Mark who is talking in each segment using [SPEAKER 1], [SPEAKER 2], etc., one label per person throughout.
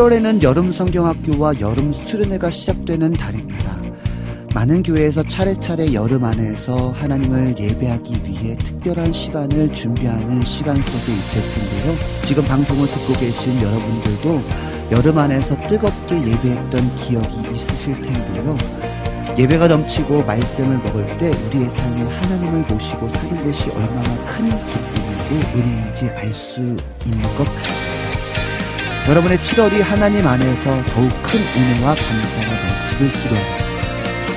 [SPEAKER 1] 7월에는 여름 성경학교와 여름 수련회가 시작되는 달입니다. 많은 교회에서 차례차례 여름 안에서 하나님을 예배하기 위해 특별한 시간을 준비하는 시간 속에 있을 텐데요. 지금 방송을 듣고 계신 여러분들도 여름 안에서 뜨겁게 예배했던 기억이 있으실 텐데요. 예배가 넘치고 말씀을 먹을 때 우리의 삶에 하나님을 모시고 사는 것이 얼마나 큰 기쁨이고 은혜인지 알 수 있는 것 같습니다. 여러분의 7월이 하나님 안에서 더욱 큰 은혜와 감사가 넘치길 기도합니다.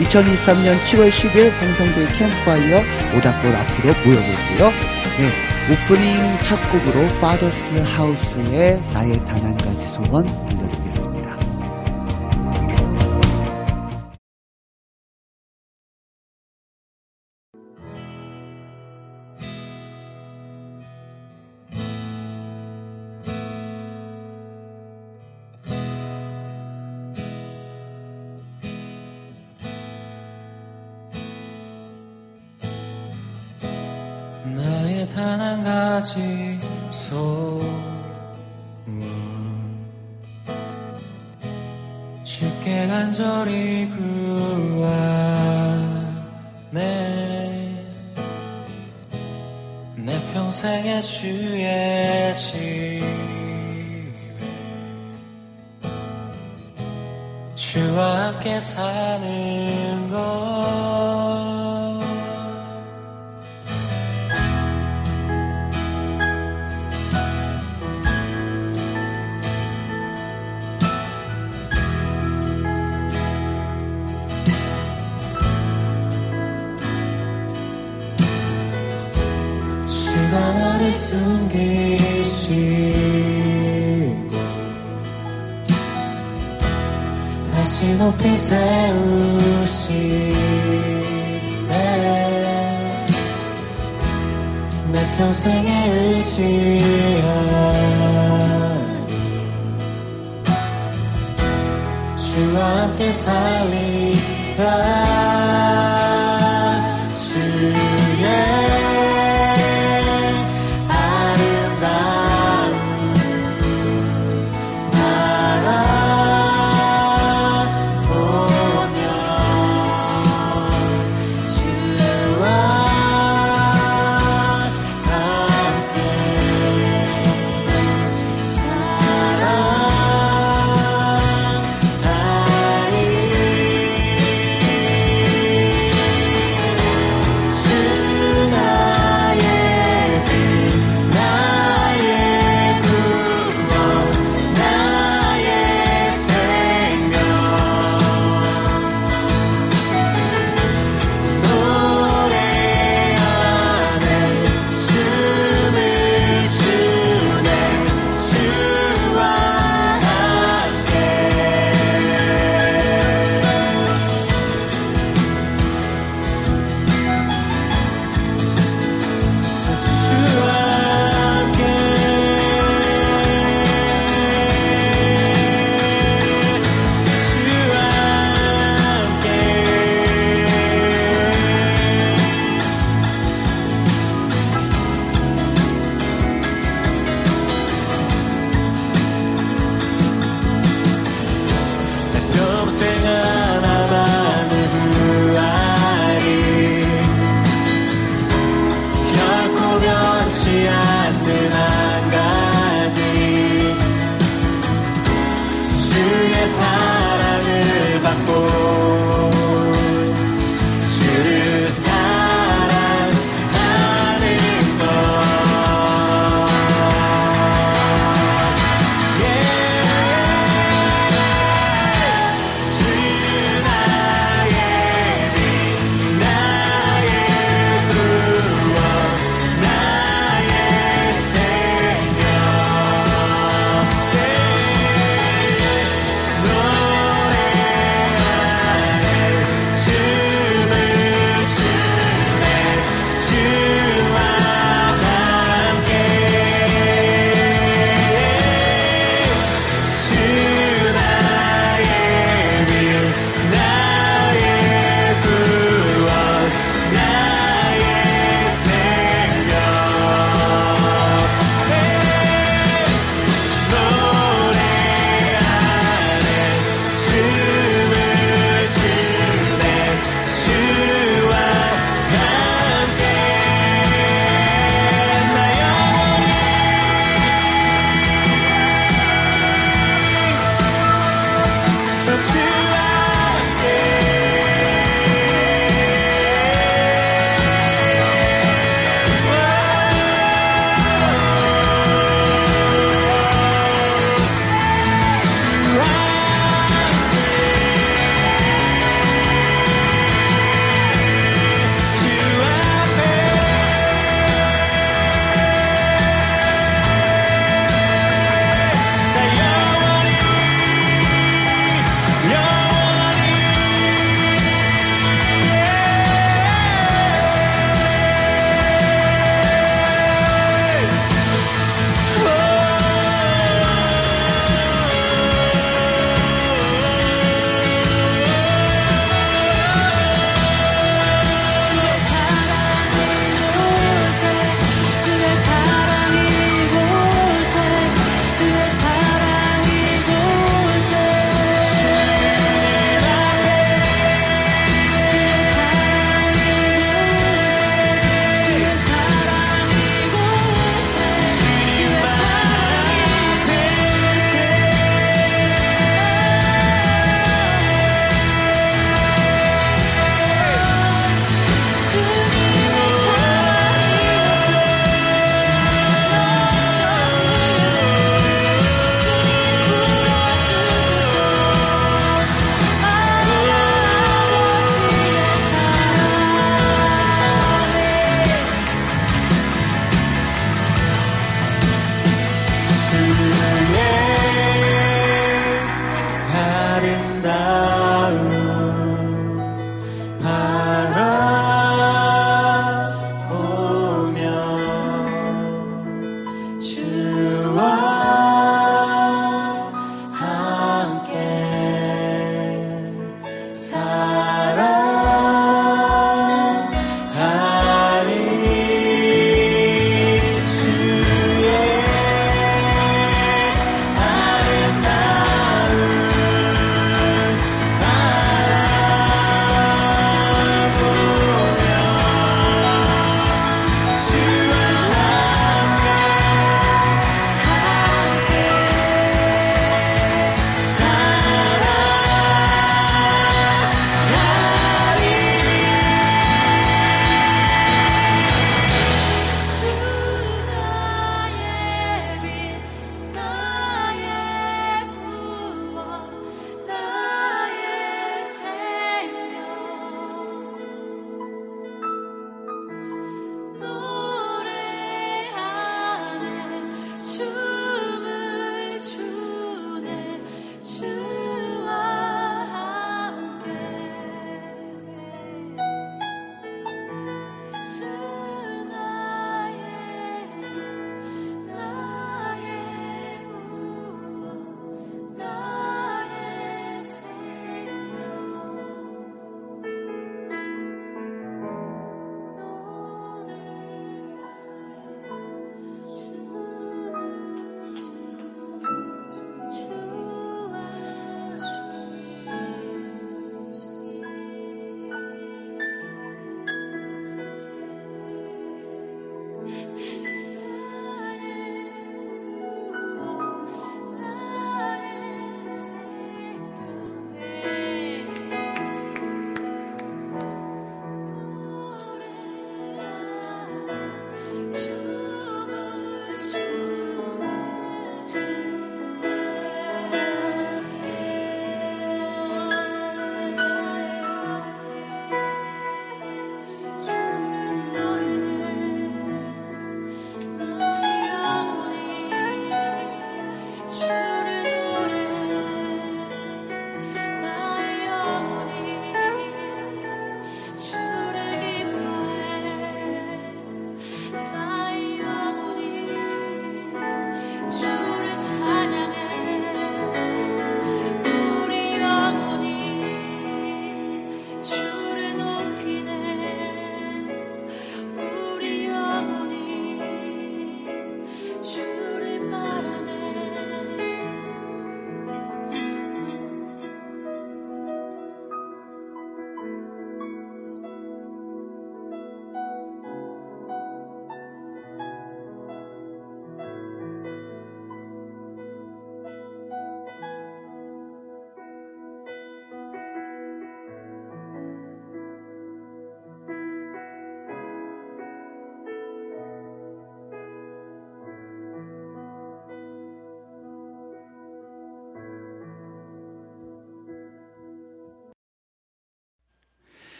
[SPEAKER 1] 2023년 7월 10일 황성대 캠프파이어 오닥골 앞으로 모여볼게요. 네, 오프닝 첫 곡으로 파더스 하우스의 나의 단 한 가지 소원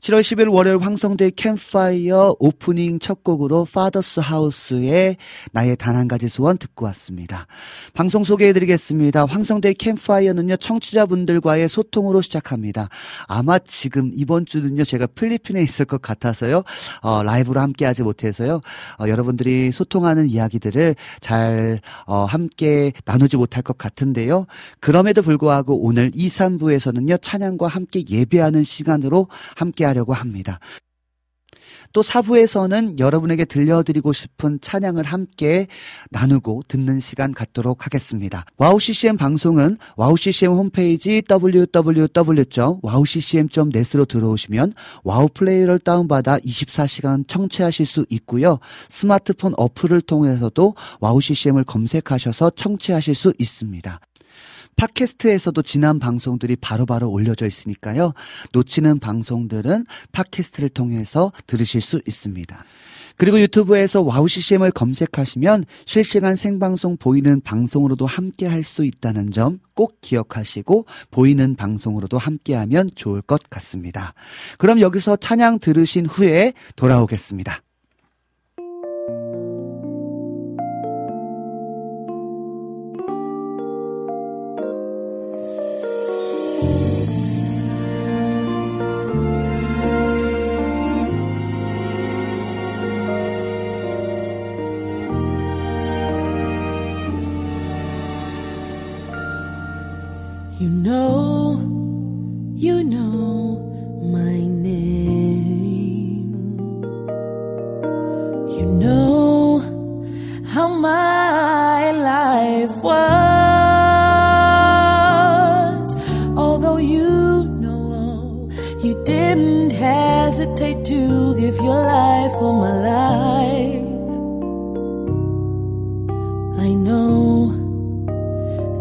[SPEAKER 2] 7월 10일 월요일 황성대 캠파이어 오프닝 첫 곡으로 파더스 하우스의 나의 단 한 가지 소원 듣고 왔습니다. 방송 소개해드리겠습니다. 황성대 캠파이어는요 청취자분들과의 소통으로 시작합니다. 아마 지금 이번 주는요 제가 필리핀에 있을 것 같아서요 어, 라이브로 함께하지 못해서요 어, 여러분들이 소통하는 이야기들을 잘 어, 함께 나누지 못할 것 같은데요. 그럼에도 불구하고 오늘 2, 3부에서는요 찬양과 함께 예배하는 시간으로 함께 하려고 합니다. 또 사부에서는 여러분에게 들려드리고 싶은 찬양을 함께 나누고 듣는 시간 갖도록 하겠습니다. WOW CCM 방송은 WOW CCM 홈페이지 www.wowccm.net으로 들어오시면 WOW Play를 다운받아 24시간 청취하실 수 있고요. 스마트폰 어플을 통해서도 WOW CCM을 검색하셔서 청취하실 수 있습니다. 팟캐스트에서도 지난 방송들이 바로바로 바로 올려져 있으니까요. 놓치는 방송들은 팟캐스트를 통해서 들으실 수 있습니다. 그리고 유튜브에서 WOW CCM을 검색하시면 실시간 생방송 보이는 방송으로도 함께 할 수 있다는 점 꼭 기억하시고 보이는 방송으로도 함께 하면 좋을 것 같습니다. 그럼 여기서 찬양 들으신 후에 돌아오겠습니다.
[SPEAKER 3] You know, you know my name. You know how my life was. Although you know all, you didn't hesitate to give your life for my life. I know,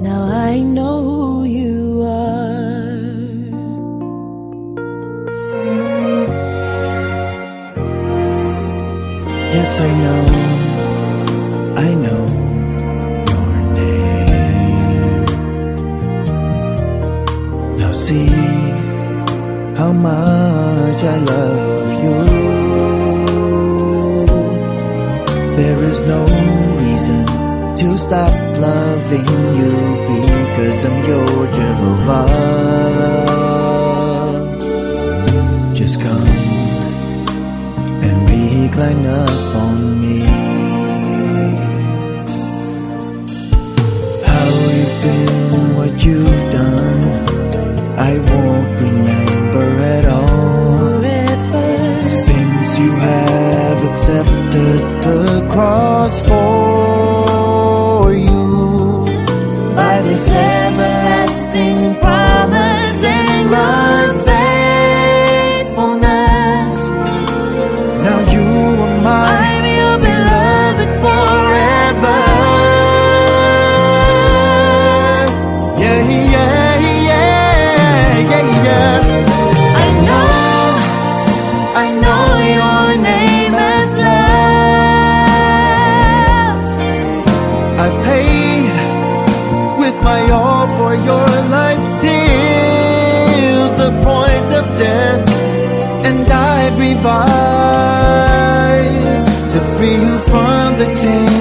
[SPEAKER 3] now I know
[SPEAKER 4] I know, I know your name. Now see how much I love you. There is no reason to stop loving you because I'm your Jehovah. Just come and recline up you've done, I won't remember at all.
[SPEAKER 3] Forever.
[SPEAKER 4] Since you have accepted the cross for in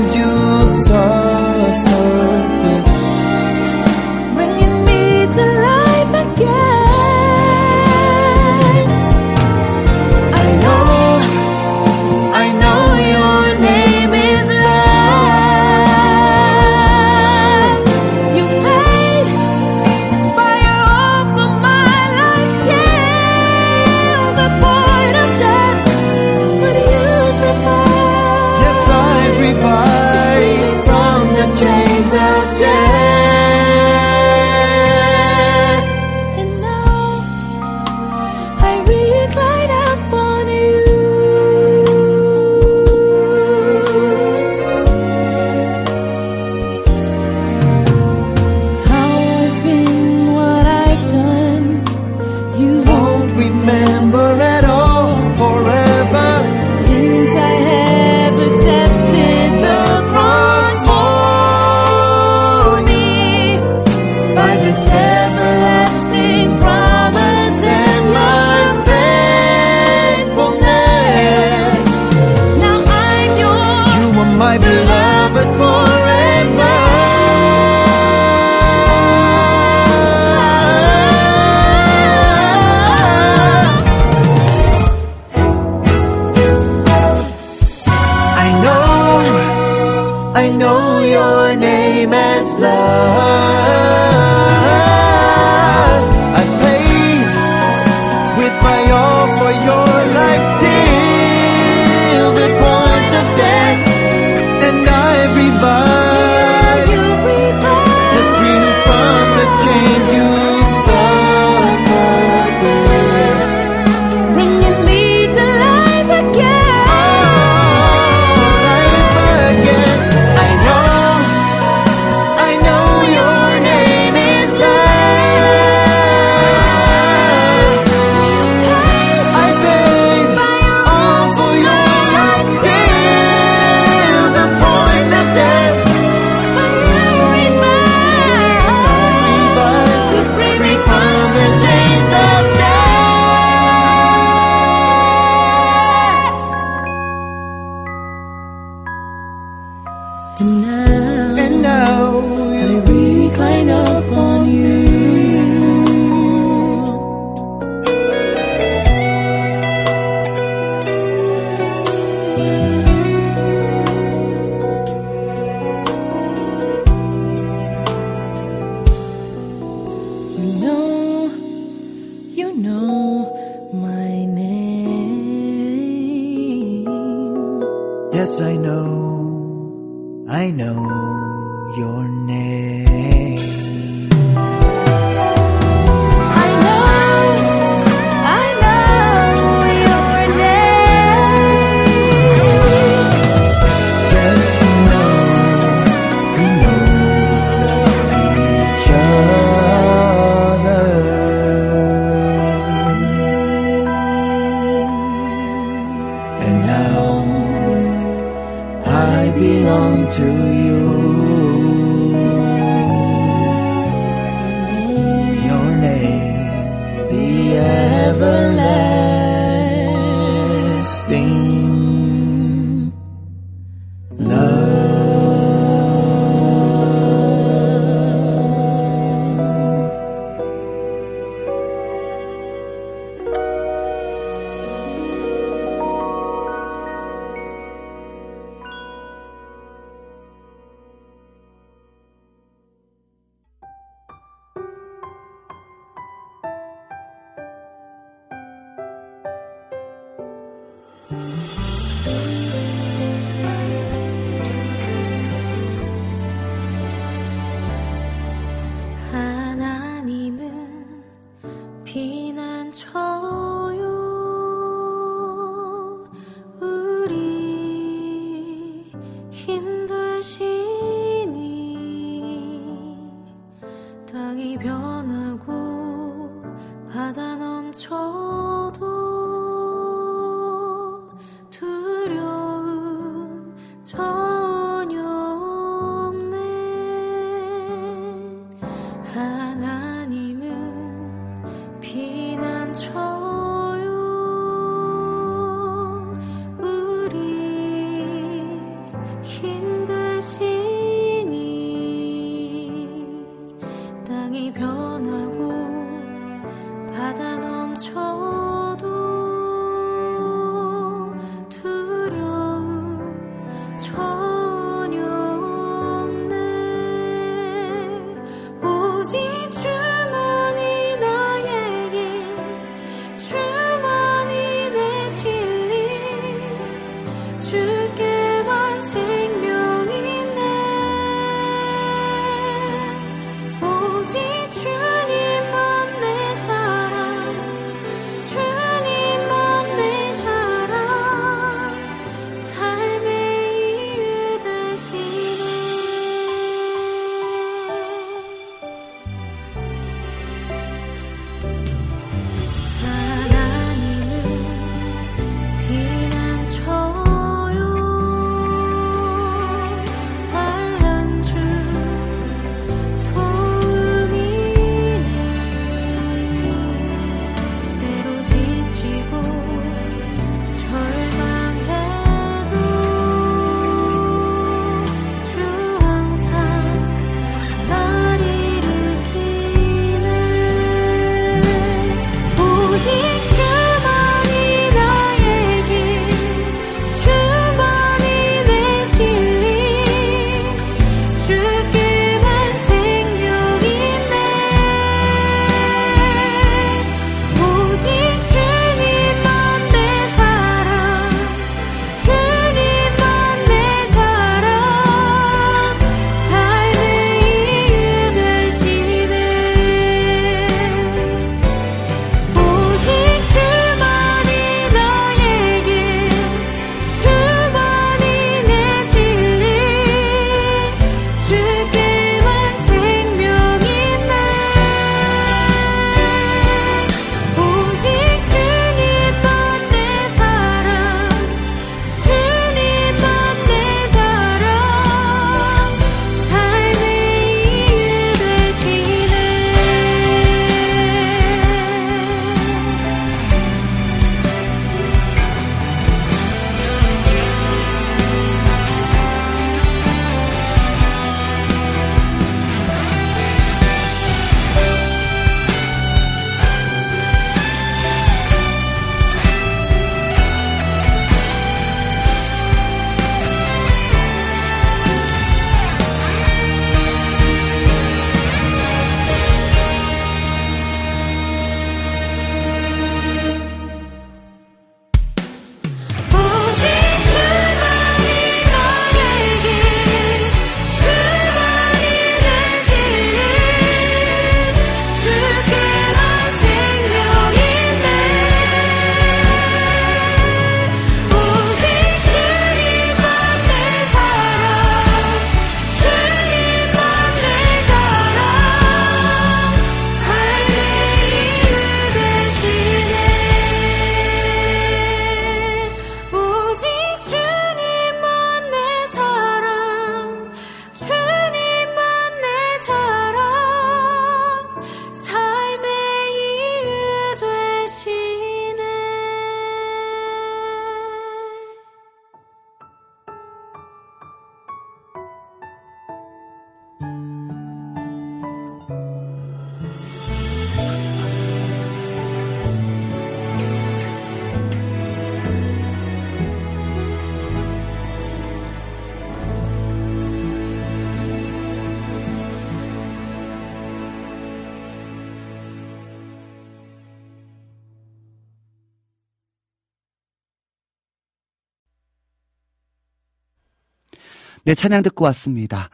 [SPEAKER 4] 네,
[SPEAKER 2] 찬양 듣고 왔습니다.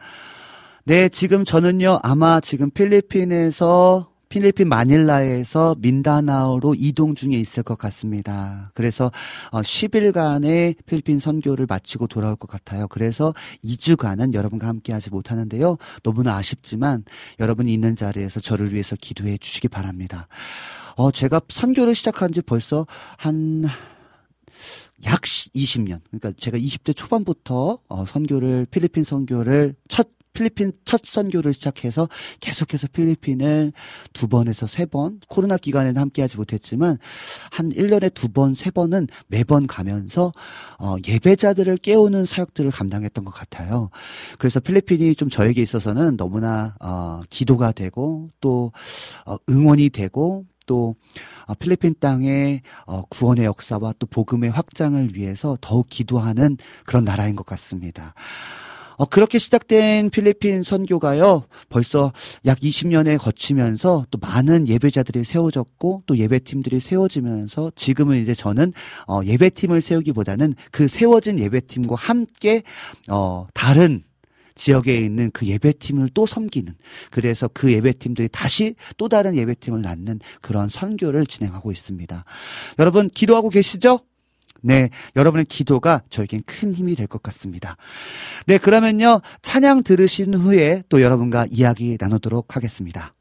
[SPEAKER 2] 네, 지금 저는요, 아마 지금 필리핀에서 필리핀 마닐라에서 민다나오로 이동 중에 있을 것 같습니다. 그래서 10일간의 어, 필리핀 선교를 마치고 돌아올 것 같아요. 그래서 2주간은 여러분과 함께 하지 못하는데요. 너무나 아쉽지만 여러분이 있는 자리에서 저를 위해서 기도해 주시기 바랍니다. 어, 제가 선교를 시작한 지 벌써 한, 약 20년. 그러니까 제가 20대 초반부터 어, 선교를, 필리핀 선교를 첫 필리핀 첫 선교를 시작해서 계속해서 필리핀을 두 번에서 세 번, 코로나 기간에는 함께 하지 못했지만 한 1년에 두 번, 세 번은 매번 가면서 어, 예배자들을 깨우는 사역들을 감당했던 것 같아요. 그래서 필리핀이 좀 저에게 있어서는 너무나 어, 기도가 되고 또 어, 응원이 되고 또 어, 필리핀 땅의 어, 구원의 역사와 또 복음의 확장을 위해서 더욱 기도하는 그런 나라인 것 같습니다. 어, 그렇게 시작된 필리핀 선교가요, 벌써 약 20년에 거치면서 또 많은 예배자들이 세워졌고 또 예배팀들이 세워지면서 지금은 이제 저는 어, 예배팀을 세우기보다는 그 세워진 예배팀과 함께 어, 다른 지역에 있는 그 예배팀을 또 섬기는 그래서 그 예배팀들이 다시 또 다른 예배팀을 낳는 그런 선교를 진행하고 있습니다. 여러분 기도하고 계시죠? 네, 여러분의 기도가 저에겐 큰 힘이 될 것 같습니다. 네, 그러면요, 찬양 들으신 후에 또 여러분과 이야기 나누도록 하겠습니다.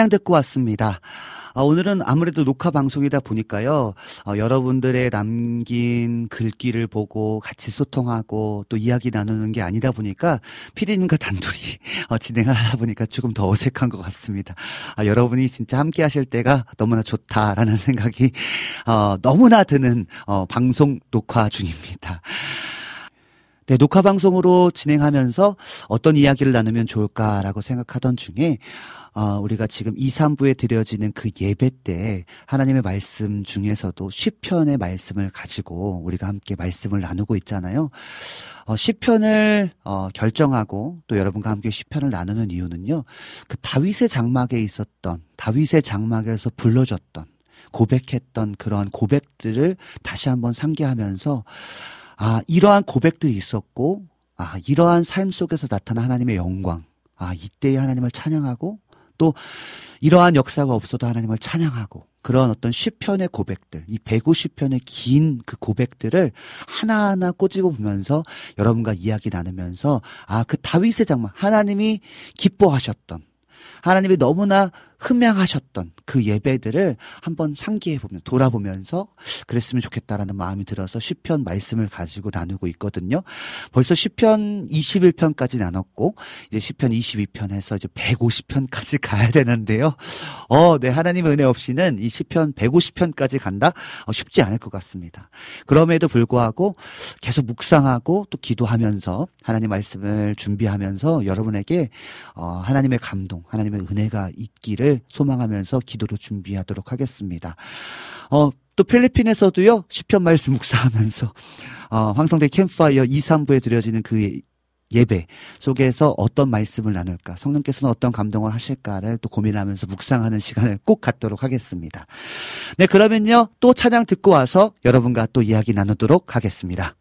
[SPEAKER 2] 찬양 듣고 왔습니다. 아, 오늘은 아무래도 녹화 방송이다 보니까요, 어, 여러분들의 남긴 글귀를 보고 같이 소통하고 또 이야기 나누는 게 아니다 보니까 피디님과 단둘이 어, 진행을 하다 보니까 조금 더 어색한 것 같습니다. 아, 여러분이 진짜 함께 하실 때가 너무나 좋다라는 생각이 어, 너무나 드는 어, 방송 녹화 중입니다. 네, 녹화 방송으로 진행하면서 어떤 이야기를 나누면 좋을까라고 생각하던 중에 어, 우리가 지금 2, 3부에 드려지는 그 예배 때 하나님의 말씀 중에서도 시편의 말씀을 가지고 우리가 함께 말씀을 나누고 있잖아요. 어, 시편을 어, 결정하고 또 여러분과 함께 시편을 나누는 이유는요. 그 다윗의 장막에 있었던 다윗의 장막에서 불러줬던 고백했던 그런 고백들을 다시 한번 상기하면서 아, 이러한 고백들이 있었고, 아, 이러한 삶 속에서 나타난 하나님의 영광, 아, 이때의 하나님을 찬양하고, 또 이러한 역사가 없어도 하나님을 찬양하고, 그런 어떤 시편의 고백들, 이 150편의 긴 그 고백들을 하나하나 꼬집어 보면서 여러분과 이야기 나누면서, 아, 그 다윗의 장막, 하나님이 기뻐하셨던, 하나님이 너무나 흠양하셨던 그 예배들을 한번 상기해 보면 돌아보면서 그랬으면 좋겠다라는 마음이 들어서 시편 말씀을 가지고 나누고 있거든요. 벌써 시편 21편까지 나눴고 이제 시편 22편에서 이제 150편까지 가야 되는데요. 어, 네 하나님의 은혜 없이는 이 시편 150편까지 간다 어, 쉽지 않을 것 같습니다. 그럼에도 불구하고 계속 묵상하고 또 기도하면서 하나님 말씀을 준비하면서 여러분에게 어, 하나님의 감동, 하나님의 은혜가 있기를 소망하면서 기도로 준비하도록 하겠습니다. 어, 또 필리핀에서도요, 시편 말씀 묵상하면서, 어, 황성대 캠파이어 2, 3부에 드려지는 그
[SPEAKER 5] 예배 속에서 어떤 말씀을 나눌까, 성령께서는 어떤 감동을 하실까를 또 고민하면서 묵상하는 시간을 꼭 갖도록 하겠습니다. 네, 그러면요, 또 찬양 듣고 와서 여러분과 또 이야기 나누도록 하겠습니다.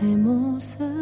[SPEAKER 6] 내 모습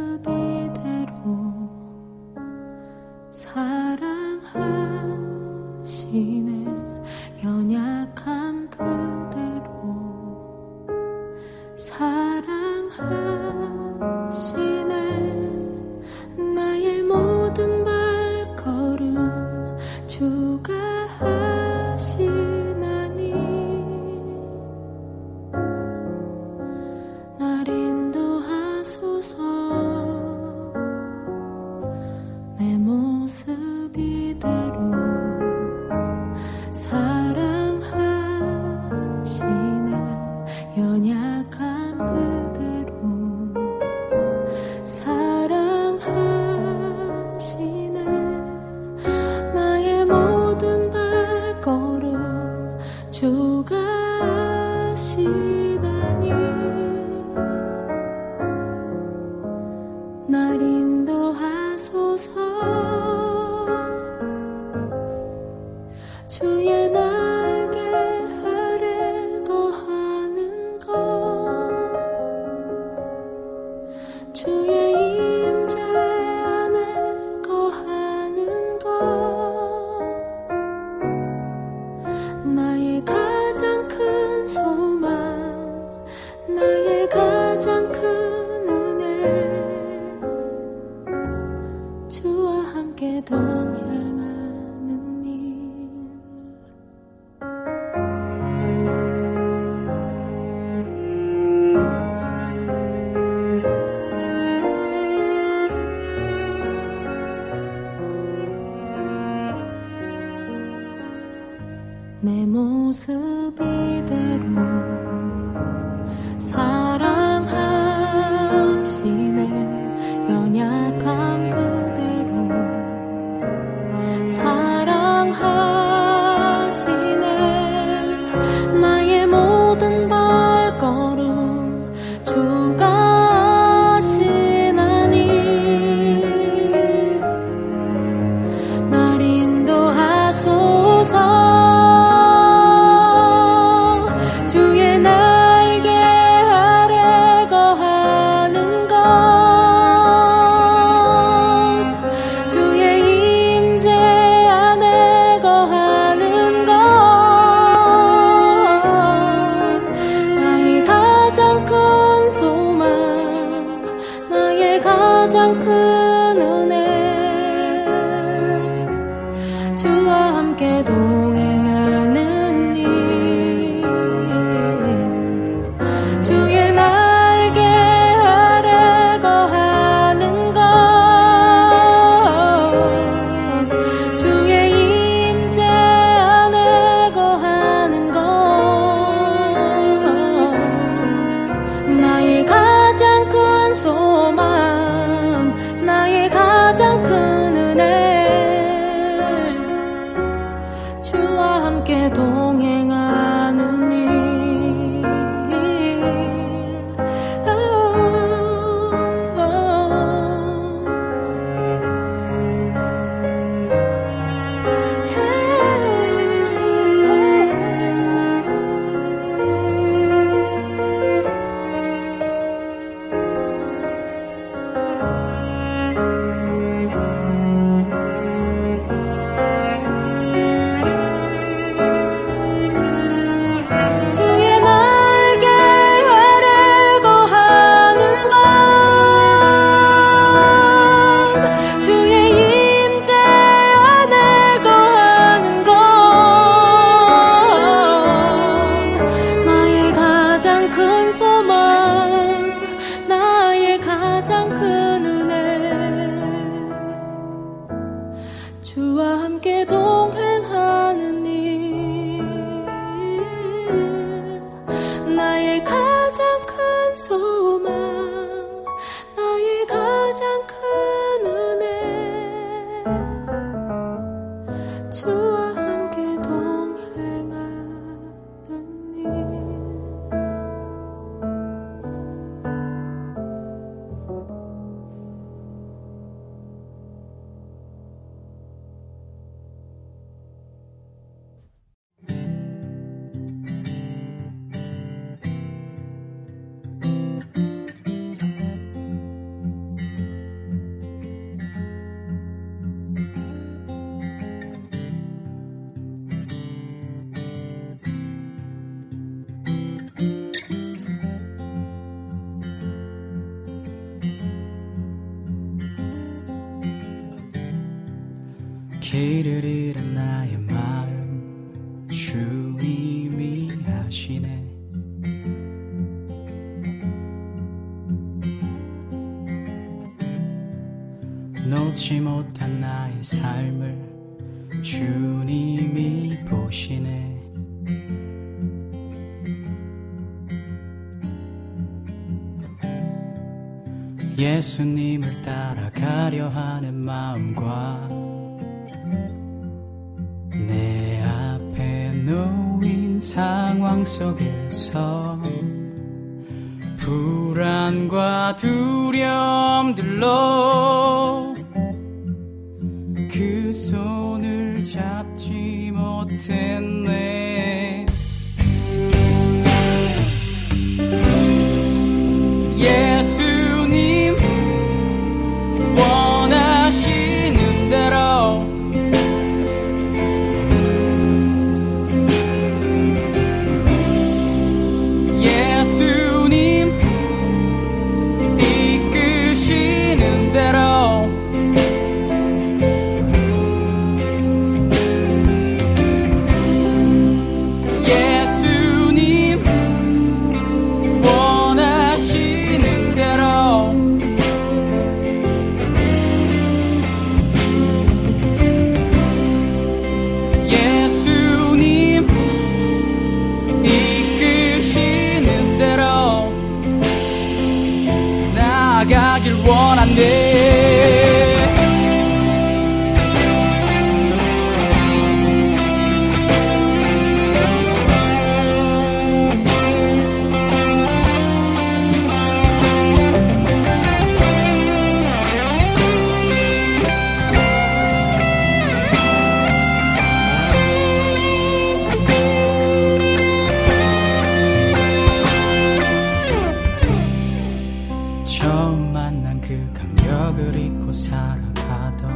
[SPEAKER 7] 기억을 잊고 살아가던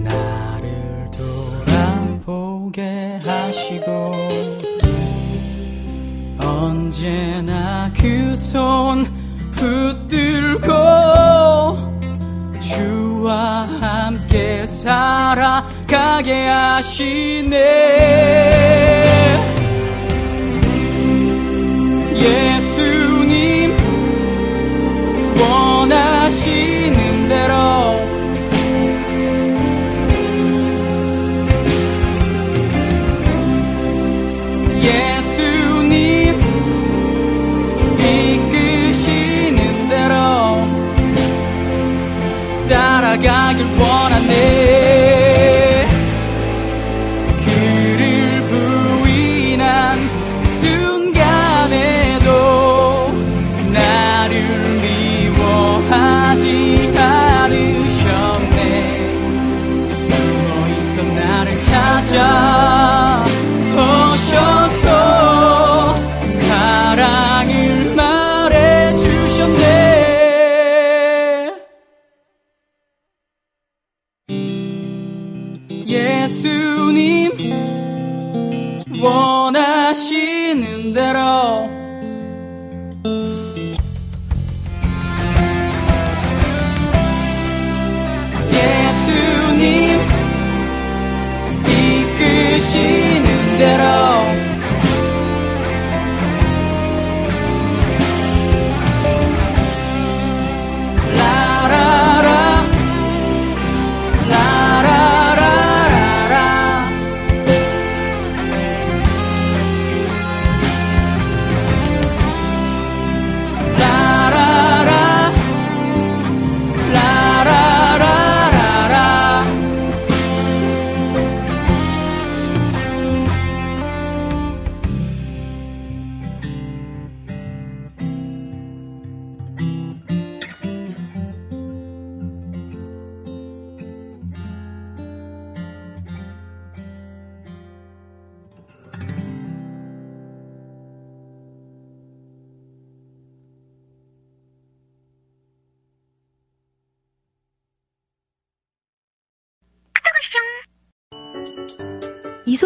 [SPEAKER 7] 나를 돌아보게 하시고 언제나 그 손 붙들고 주와 함께 살아가게 하시네 yeah.
[SPEAKER 8] wanna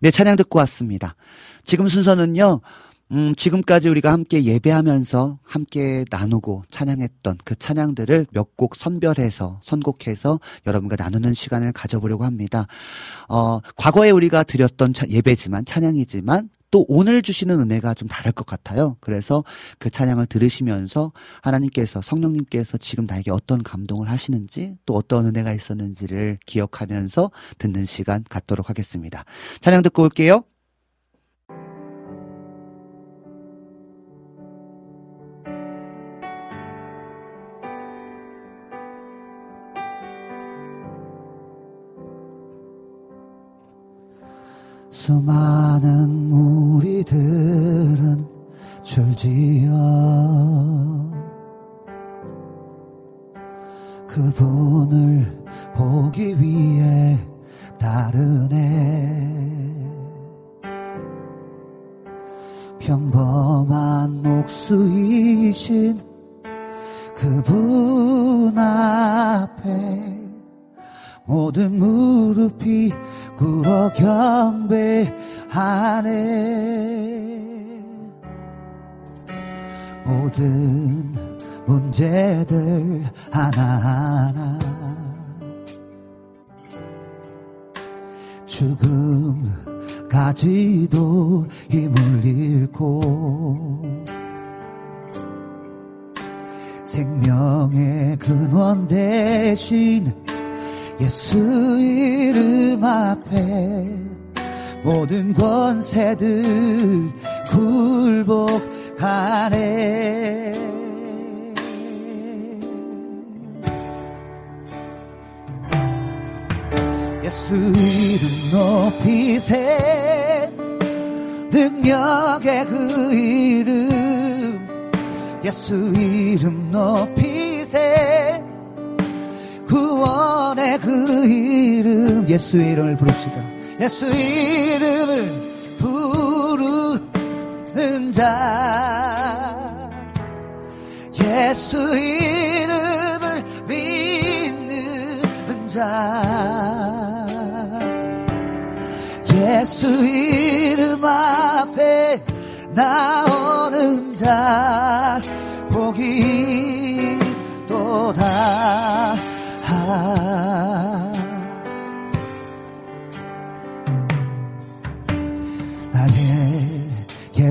[SPEAKER 5] 네, 찬양 듣고 왔습니다. 지금 순서는요, 음, 지금까지 우리가 함께 예배하면서 함께 나누고 찬양했던 그 찬양들을 몇 곡 선별해서 선곡해서 여러분과 나누는 시간을 가져보려고 합니다. 어, 과거에 우리가 드렸던 차, 예배지만 찬양이지만 또 오늘 주시는 은혜가 좀 다를 것 같아요. 그래서 그 찬양을 들으시면서 하나님께서 성령님께서 지금 나에게 어떤 감동을 하시는지 또 어떤 은혜가 있었는지를 기억하면서 듣는 시간 갖도록 하겠습니다. 찬양 듣고 올게요. 수많은 줄지어 그분을 보기 위해 따르네. 평범한 목수이신 그분 앞에 모든 무릎이 꿇어 경배하네 모든 문제들 하나하나 죽음까지도 힘을 잃고 생명의 근원 대신 예수 이름 앞에 모든 권세들 굴복 하네 예수 이름 높이세 능력의 그 이름. 예수 이름 높이세 구원의 그 이름. 예수 이름을 부릅시다. 예수 이름을 부 르는 자 예수 이름을 믿는 자. 예수 이름 앞에 나오는 자 복이 또다 나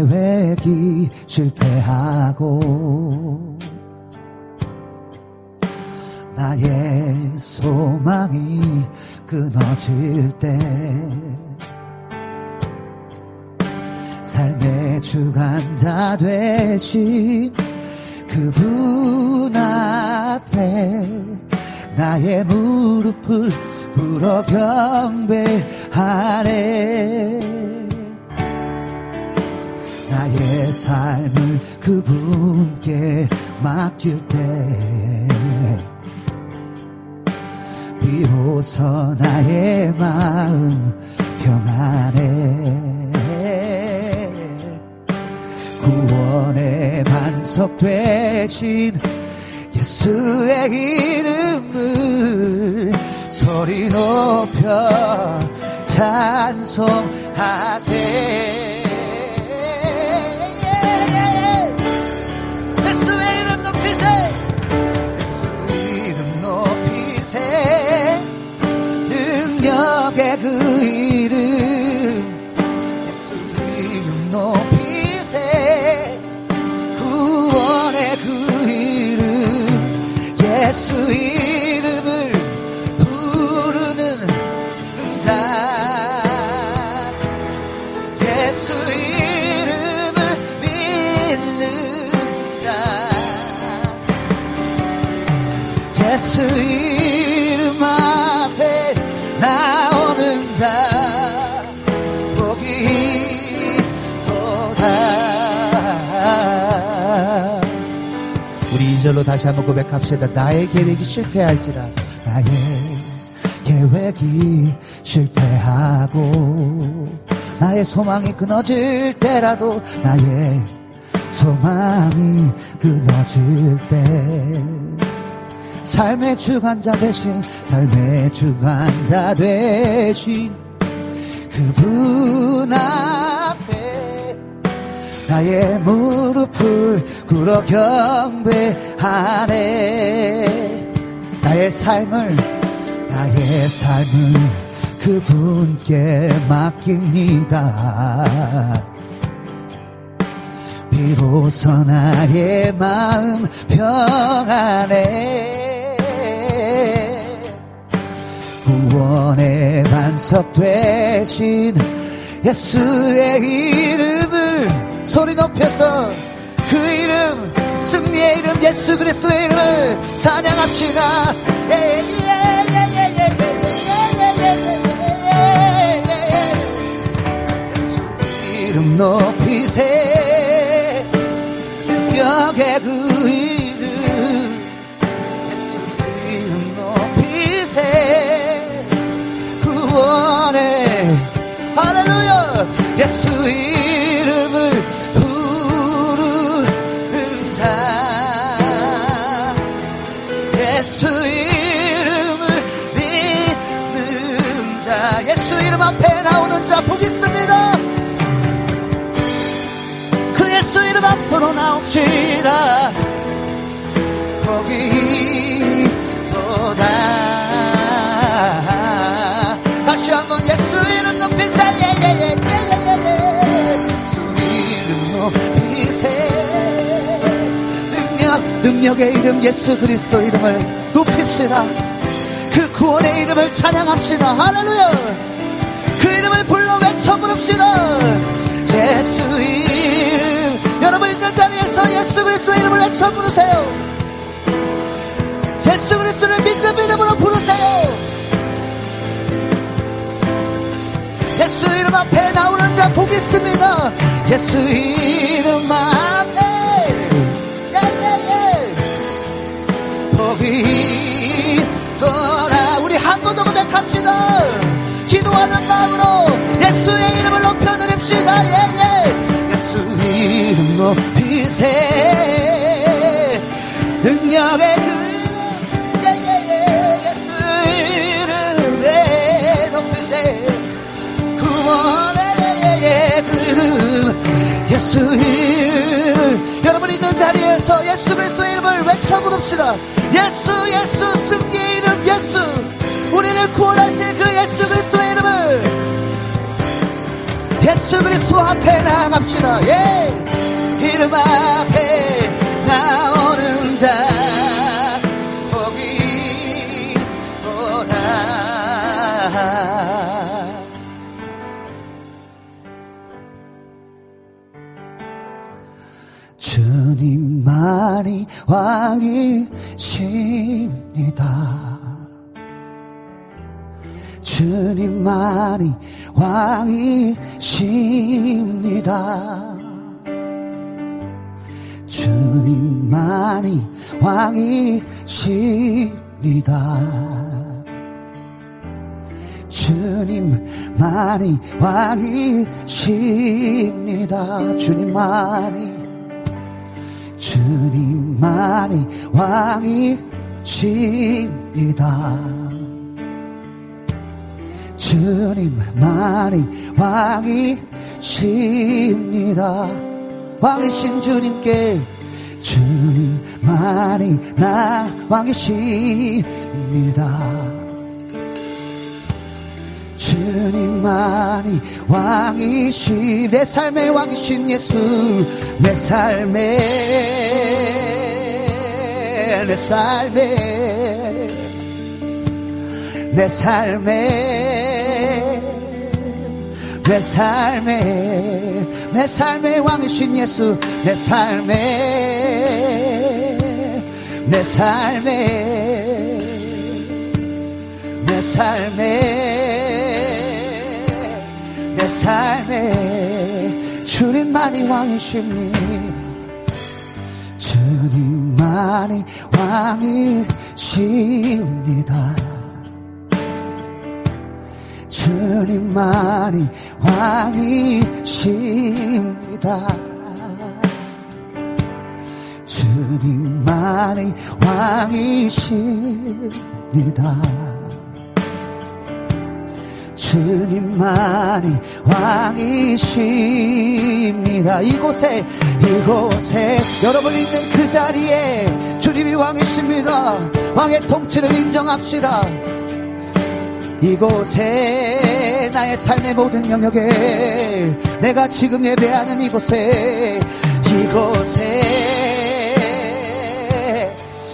[SPEAKER 5] 계획이 실패하고 나의 소망이 끊어질 때 삶의 주관자 되신 그분 앞에 나의 무릎을 꿇어 경배하네 나의 삶을 그분께 맡길 때 비로소 나의 마음 평안해 구원의 반석 되신 예수의 이름을 소리 높여 찬송하세 다시 한번 고백합시다. 나의 계획이 실패할지라도 나의 계획이 실패하고 나의 소망이 끊어질 때라도 나의 소망이 끊어질 때 삶의 주관자 대신 삶의 주관자 대신 그분 앞에 나의 무릎을 꿇어 경배 하네 나의 삶을 나의 삶을 그분께 맡깁니다. 비로소 나의 마음 평안해 구원의 반석 되신 예수의 이름을 소리 높여서 그 이름 승리의 이름 예수 그리스도의 이름을 찬양합시다 이름 높이세 능력의 그 이름 예수 이름 높이세 구원의 할렐루야 예수 이름 앞으로 나옵시다. 거기 도다. 다시 한번 예수 이름 높이세 예예예예예예예. 예수 이름 높이세 능력 능력의 이름 예수 그리스도 이름을 높입시다. 그 구원의 이름을 찬양합시다. 할렐루야. 그 이름을 불러 외쳐 부릅시다. 예수 이름 여러분 있는 자리에서 예수 그리스도 이름을 외쳐 부르세요. 예수 그리스도를 믿는 믿음으로 부르세요. 예수 이름 앞에 나오는 자복 있습니다. 예수 이름 앞에. 예예예. 복이 떠나 우리 한 번 더 고백합시다. 기도하는 마음으로 예수의 이름을 높여드립시다. 예예. 예수 이름 높이세. 능력의 그 이름에 높이세. 구원의 그 예수 이름 여러분 있는 자리에서 예수 그리스도의 이름을 외쳐 부릅시다. 예수 예수 승리의 이름 예수. 우리를 구원하실 그 예수 그리스도의 이름을. 예수 그리스도 앞에 나갑시다. 예 이름 앞에 나오는 자 도다 주님만이 왕이십니다. 주님만이 왕이십니다. 주님만이 왕이십니다. 주님만이 왕이십니다. 주님만이 주님만이 왕이십니다. 주님만이 왕이십니다. 왕이신 주님께 주님만이 나 왕이십니다. 주님만이 왕이신 내 삶의 왕이신 예수 내 삶의 내 삶의 내 삶의 내 삶의 내 삶의 왕이신 예수 내 삶의 내 삶의 내 삶의 내 삶의 주님만이 왕이십니다 주님만이 왕이십니다. 주님만이 왕이십니다. 주님만이 왕이십니다. 주님만이 왕이십니다. 이곳에, 이곳에, 여러분 있는 그 자리에 주님이 왕이십니다. 왕의 통치를 인정합시다. 이곳에 나의 삶의 모든 영역에 내가 지금 예배하는 이곳에 이곳에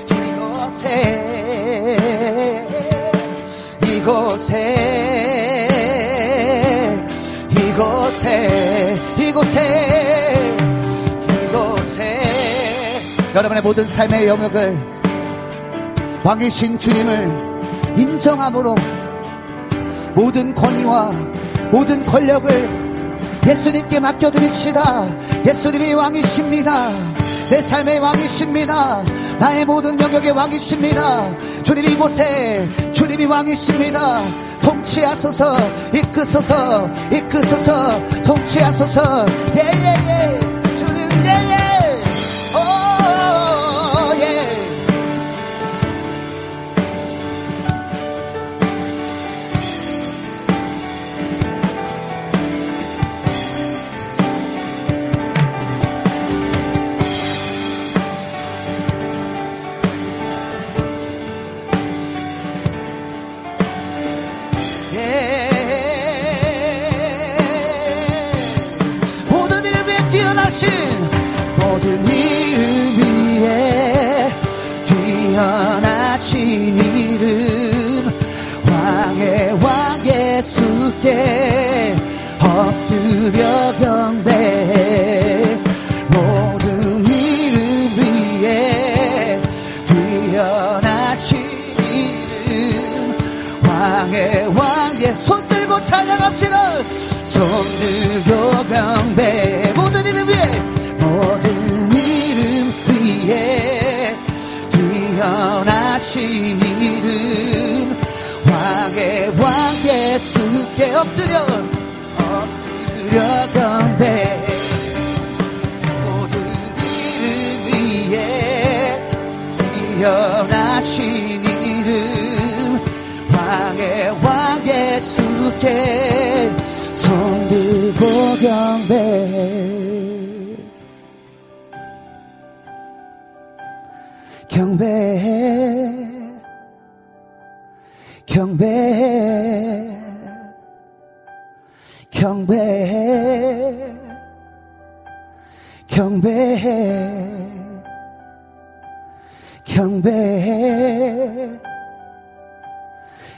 [SPEAKER 5] 이곳에 이곳에 이곳에 이곳에 이곳에. 여러분의 모든 삶의 영역을 왕이신 주님을 인정함으로 모든 권위와 모든 권력을 예수님께 맡겨드립시다. 예수님이 왕이십니다. 내 삶의 왕이십니다. 나의 모든 영역의 왕이십니다. 주님 이곳에 주님이 왕이십니다. 통치하소서, 이끄소서, 이끄소서, 통치하소서, 예예예, 주님 예예, 오 예수께 엎드려 경 예수께 손들고 경배 경배해 경배해 경배해 경배해 경배해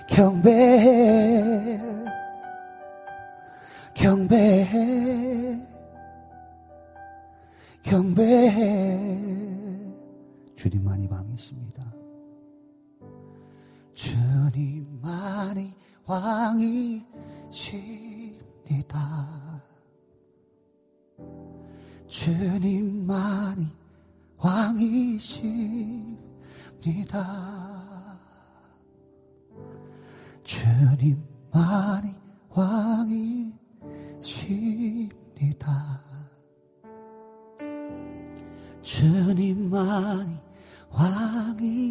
[SPEAKER 5] 경배해 경배해. 경배해. 주님만이 왕이십니다. 주님만이 왕이십니다. 주님만이 왕이십니다. 주님만이 왕이 십니다. 주님만이 왕이십니다.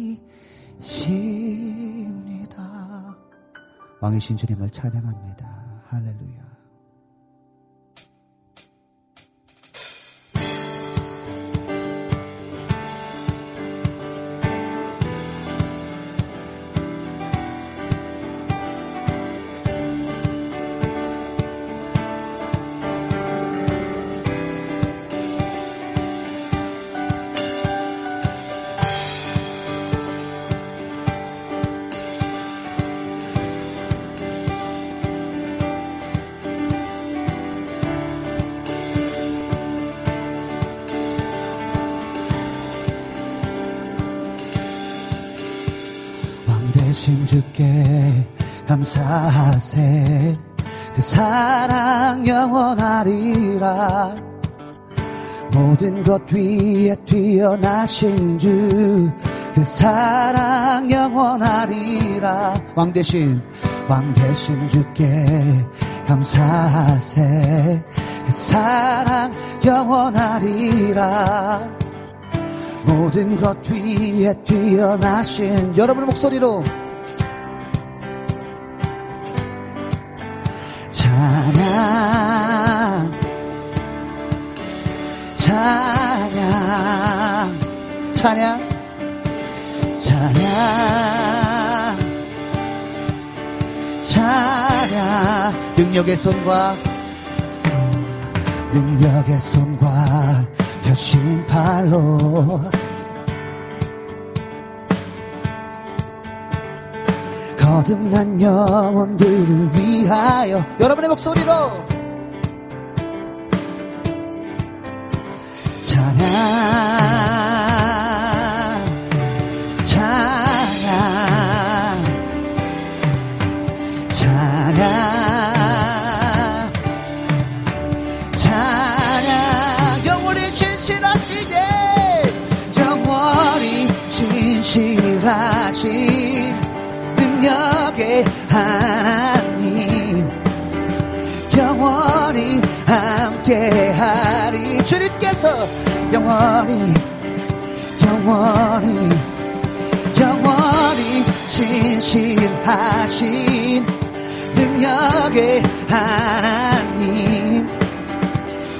[SPEAKER 5] 왕이신 주님을 찬양합니다. 할렐루야. 주께 감사하세. 그 사랑 영원하리라. 모든 것 위에 뛰어나신 주 그 사랑 영원하리라. 왕 대신 왕 대신 주께 감사하세. 그 사랑 영원하리라. 모든 것 위에 뛰어나신 여러분의 목소리로 찬양 찬양 찬양 찬양 찬양 능력의 손과 능력의 손과 펴신 팔로 거듭난 영혼들을 위하여 여러분의 목소리로 찬양 함께하리. 주님께서 영원히 영원히 영원히 신실하신 능력의 하나님.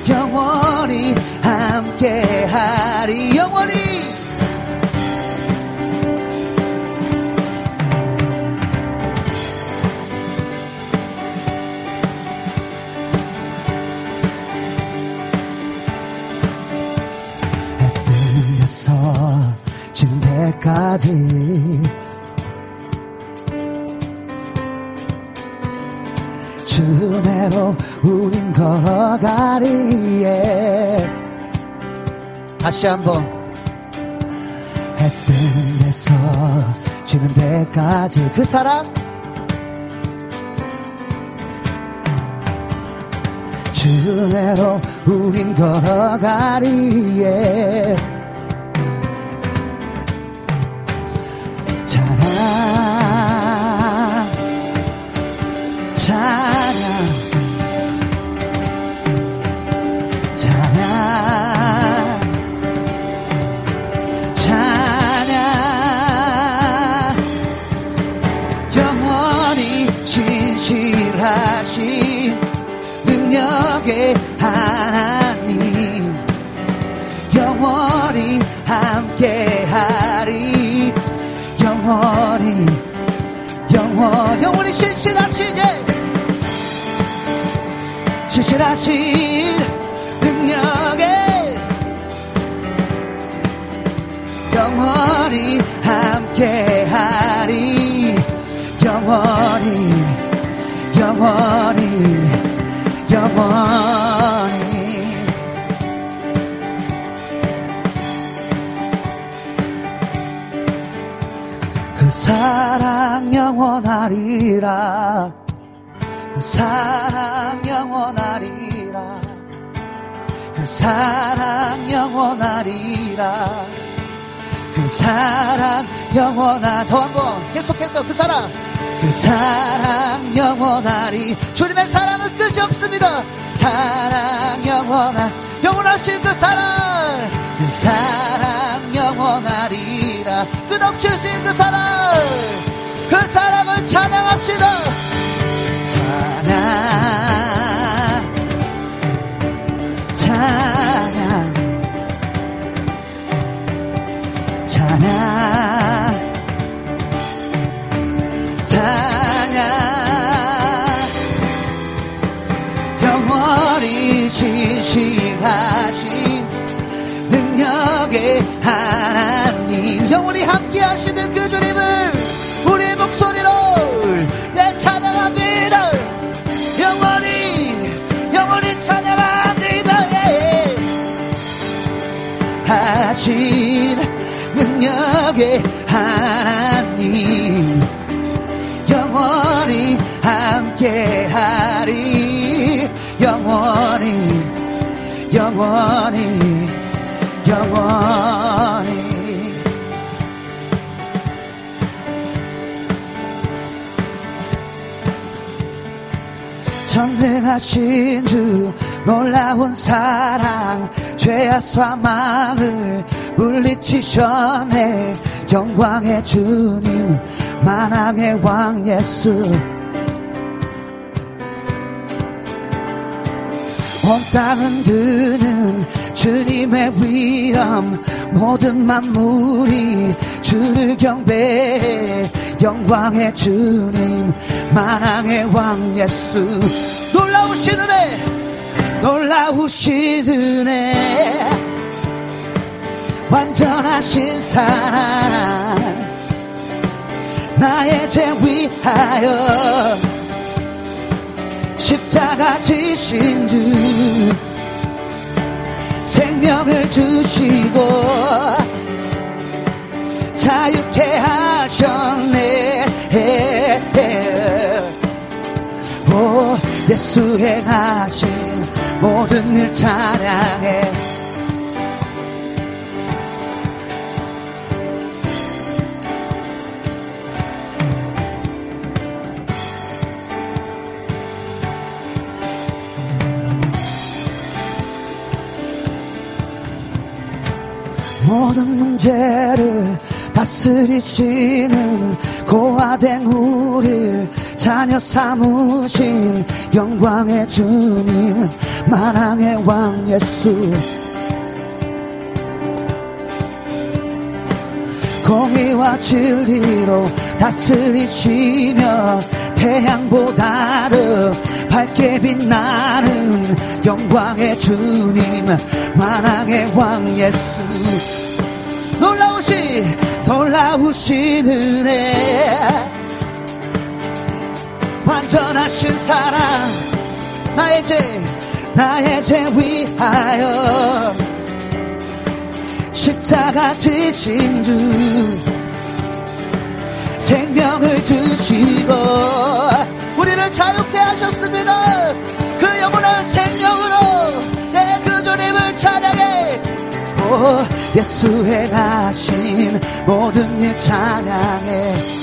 [SPEAKER 5] 영원히 함께하리. 영원히 때까지. 주내로 우린 걸어가리에. 다시 한번. 해 뜨면서 지는 때까지. 그 사랑 주내로 우린 걸어가리에 영원 영원히 신실하시게. 신실하신 능력의 영원히 함께하리. 영원히 영원히 영원히 사랑 영원하리라. 그 사랑 영원하리라. 그 사랑 영원하리라. 그 사랑 영원하 더 한번 계속해서 그 사랑. 그 사랑 영원하리. 주님의 사랑은 끝이 없습니다. 사랑 영원하 영원하신 그 사랑. 그 사랑 영원하 리라 끝없으신 그 사랑 그 사랑을 찬양합시다. 찬양 찬양 찬양 찬양. 영원히 신실하신 능력의 하나님 영원히 함께 하시는 그 주님을 우리의 목소리로 내 찬양합니다. 영원히 영원히 찬양합니다. 예. 하신 능력의 하나님 영원히 함께하리. 영원히 영원히 영원히 전능하신 주 놀라운 사랑 죄와 사망을 물리치셨네. 영광의 주님 만왕의 왕 예수. 온 땅은 드는 주님의 위엄 모든 만물이 주를 경배해 영광의 주님 만왕의 왕 예수. 놀라우신 은혜 놀라우신 은혜. 완전하신 사랑 나의 죄 위하여 십자가 지신 주 생명을 주시고 자유케 하셨네. 오 예수 행하신 모든 일 찬양해. 모든 문제를 다스리시는 고아된 우리를 자녀 삼으신 영광의 주님 만왕의 왕 예수. 공의와 진리로 다스리시며 태양보다도 밝게 빛나는 영광의 주님 만왕의 왕 예수 놀라우신 은혜 완전하신 사랑 나의 죄 나의 죄 위하여. 십자가 지신 주 생명을 주시고 우리를 자유케 하셨습니다. 그 영원한 생명으 예수 행하신 모든 일 찬양해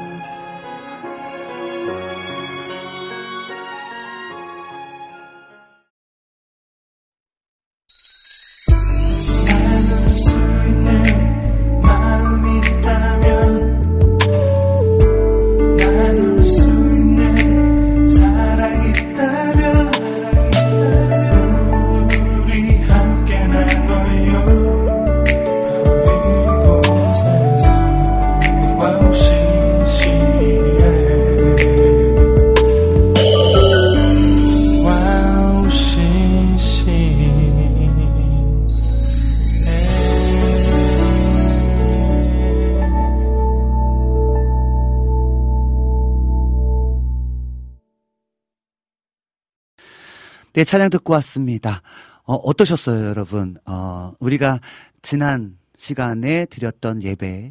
[SPEAKER 6] 찬양 듣고 왔습니다. 어, 어떠셨어요, 여러분? 어, 우리가 지난 시간에 드렸던 예배,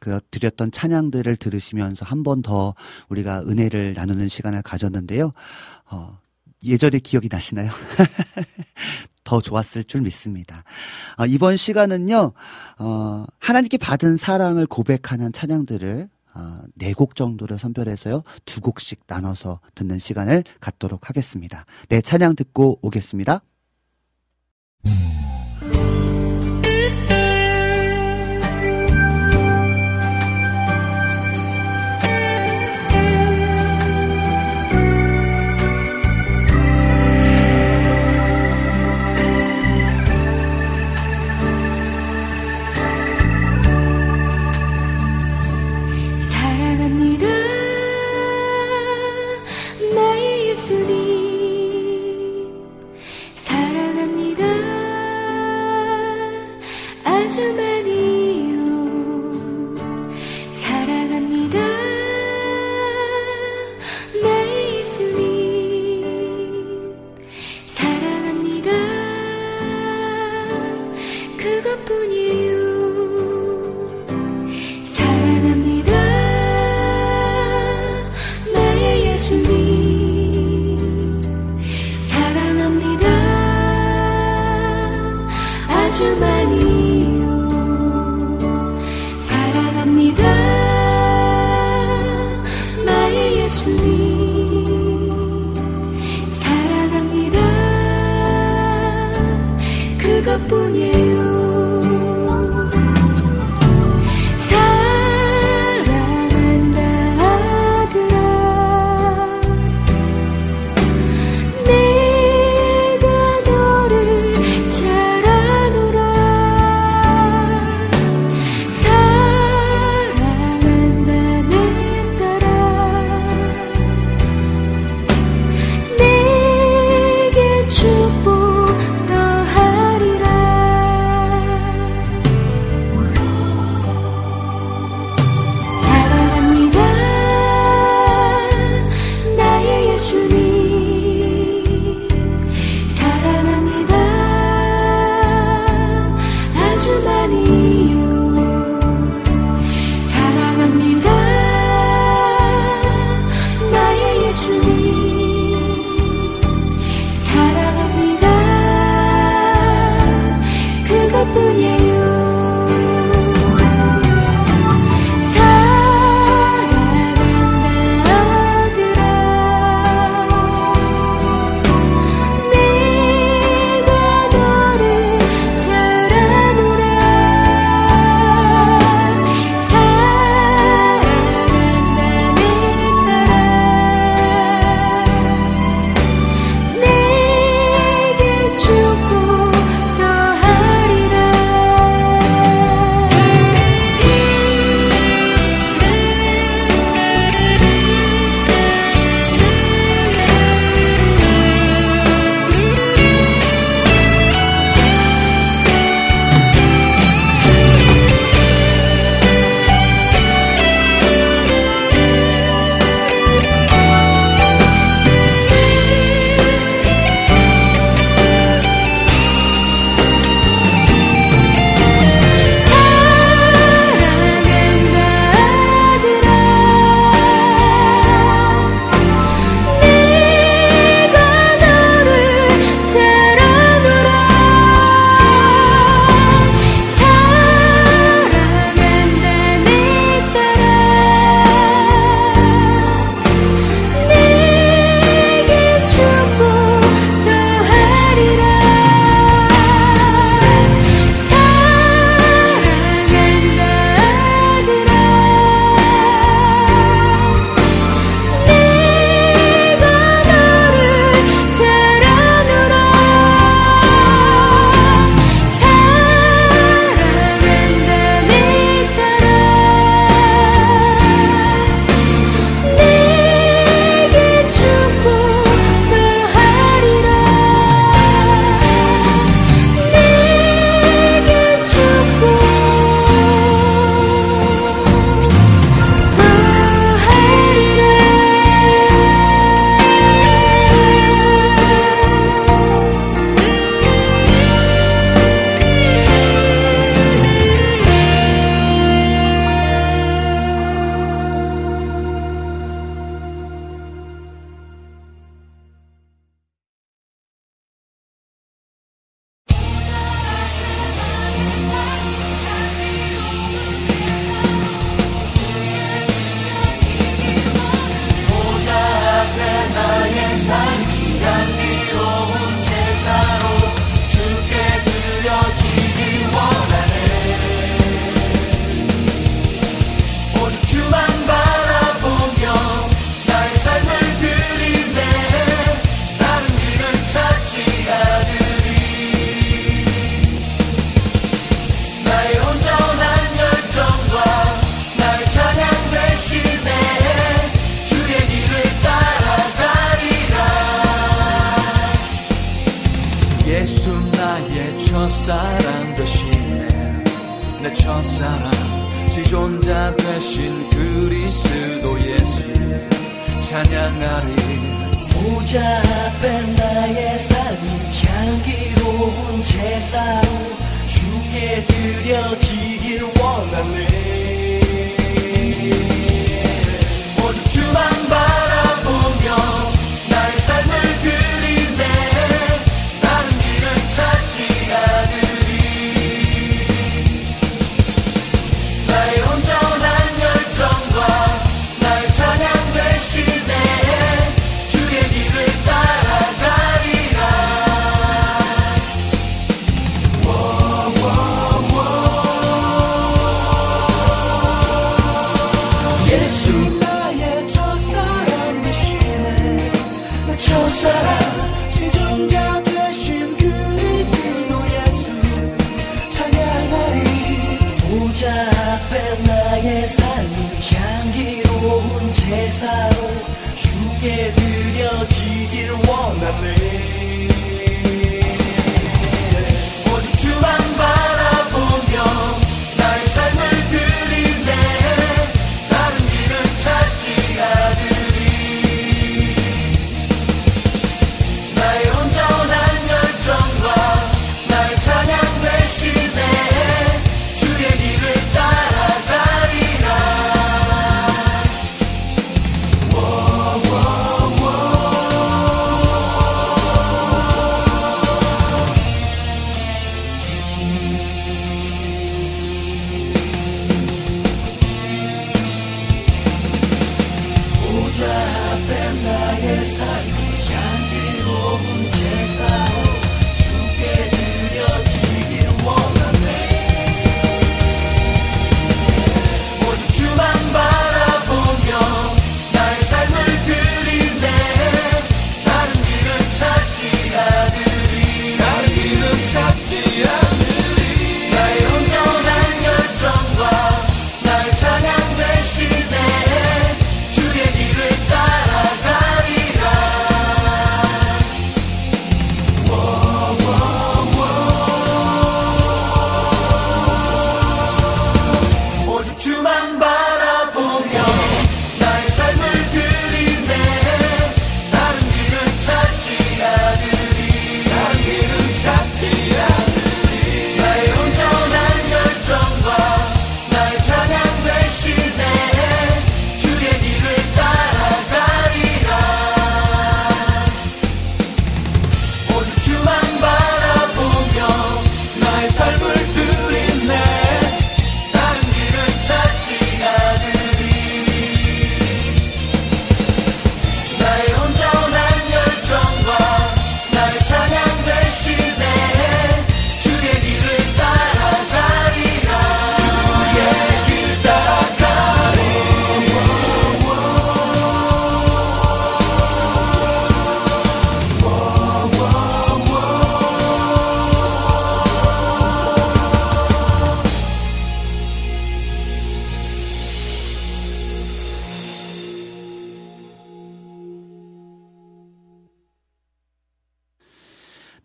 [SPEAKER 6] 그, 드렸던 찬양들을 들으시면서 한 번 더 우리가 은혜를 나누는 시간을 가졌는데요. 어, 예절의 기억이 나시나요? 더 좋았을 줄 믿습니다. 어, 이번 시간은요, 어, 하나님께 받은 사랑을 고백하는 찬양들을 어, 네곡 정도를 선별해서요, 두 곡씩 나눠서 듣는 시간을 갖도록 하겠습니다. 네, 찬양 듣고 오겠습니다.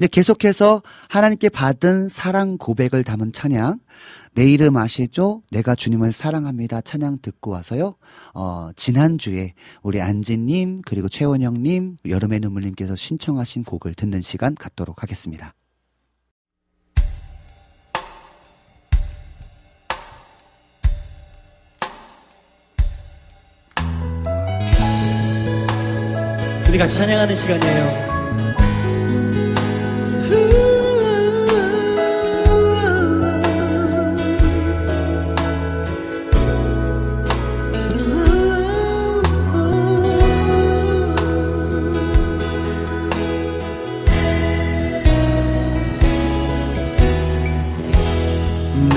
[SPEAKER 2] 근데 계속해서 하나님께 받은 사랑 고백을 담은 찬양, 내 이름 아시죠? 내가 주님을 사랑합니다. 찬양 듣고 와서요. 어, 지난주에 우리 안지님, 그리고 최원영님, 여름의 눈물님께서 신청하신 곡을 듣는 시간 갖도록 하겠습니다.
[SPEAKER 9] 우리 같이 찬양하는 시간이에요.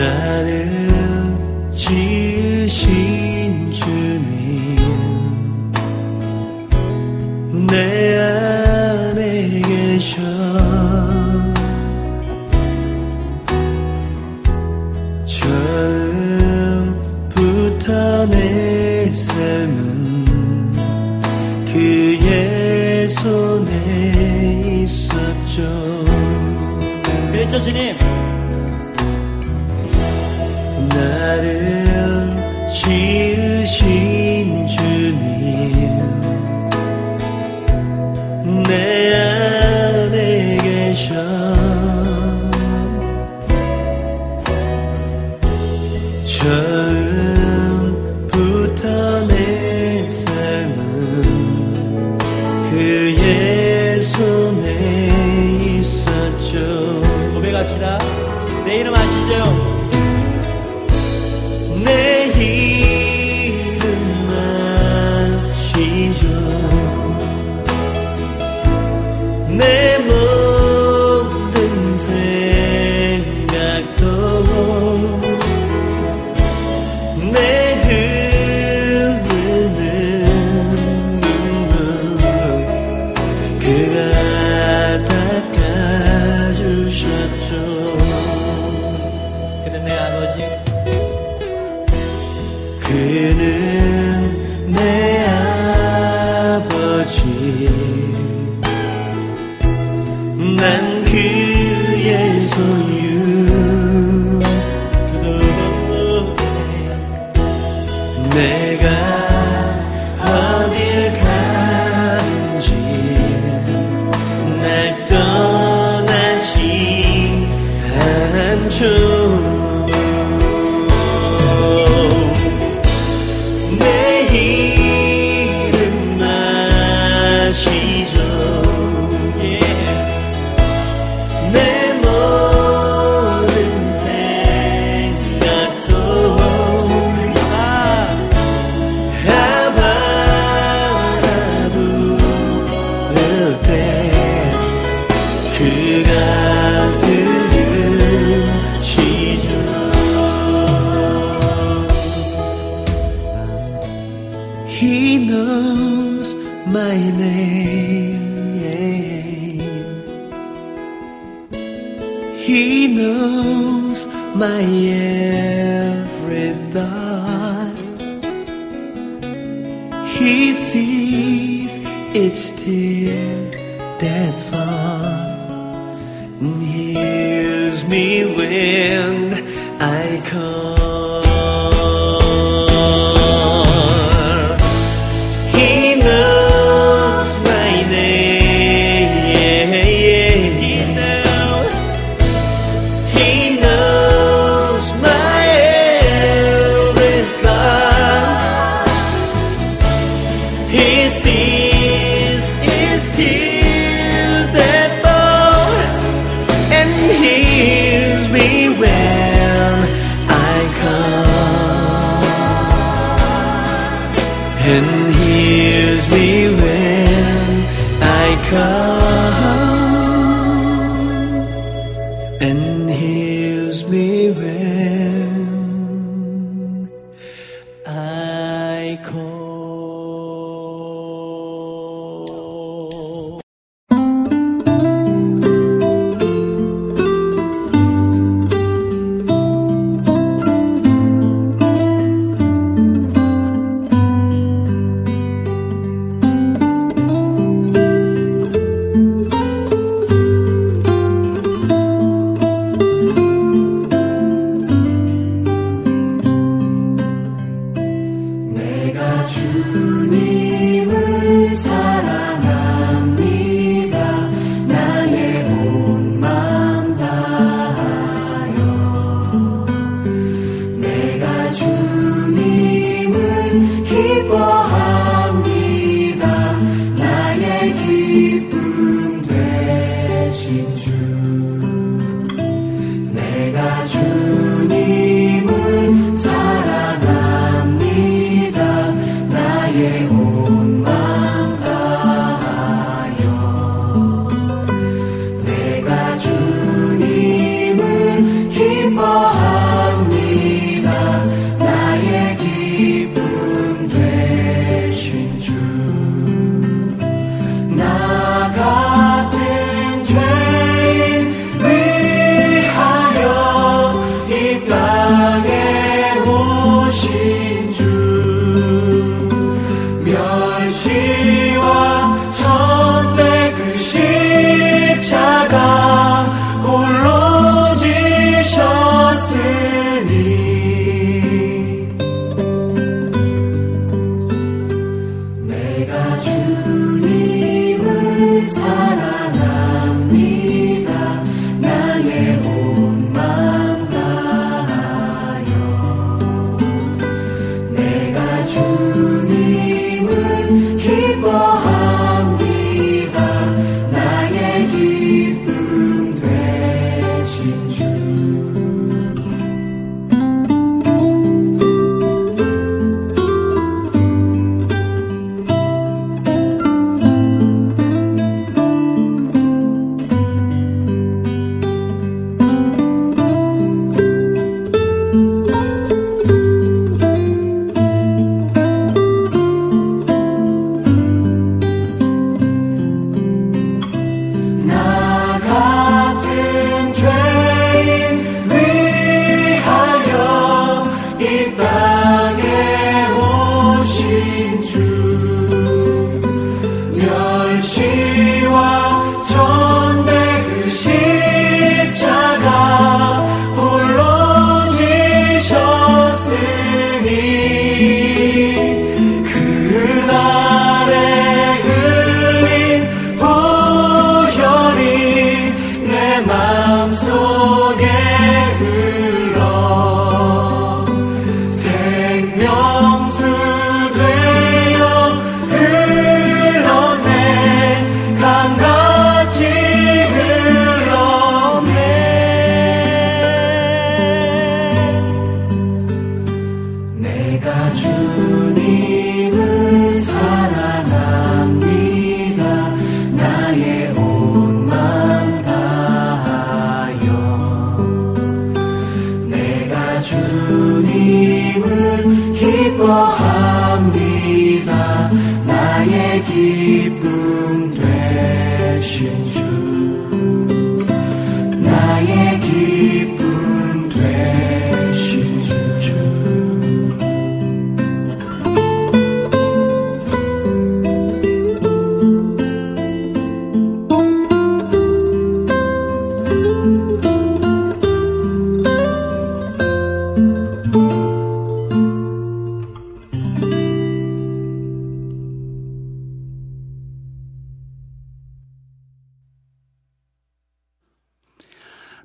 [SPEAKER 10] 나를 지으신 주님 내 안에 계셔. 처음부터 내 삶은 그의 손에 있었죠
[SPEAKER 9] 주님?
[SPEAKER 11] that
[SPEAKER 10] is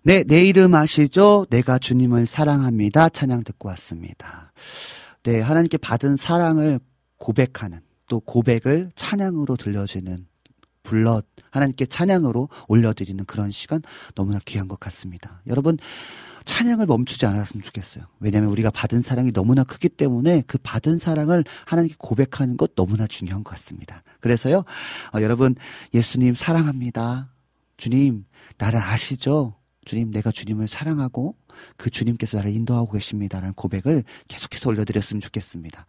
[SPEAKER 2] 네, 내 이름 아시죠? 내가 주님을 사랑합니다. 찬양 듣고 왔습니다. 네, 하나님께 받은 사랑을 고백하는 또 고백을 찬양으로 들려지는 불러 하나님께 찬양으로 올려드리는 그런 시간 너무나 귀한 것 같습니다. 여러분 찬양을 멈추지 않았으면 좋겠어요. 왜냐하면 우리가 받은 사랑이 너무나 크기 때문에 그 받은 사랑을 하나님께 고백하는 것 너무나 중요한 것 같습니다. 그래서요, 어, 여러분 예수님 사랑합니다. 주님 나를 아시죠? 주님, 내가 주님을 사랑하고 그 주님께서 나를 인도하고 계십니다라는 고백을 계속해서 올려드렸으면 좋겠습니다.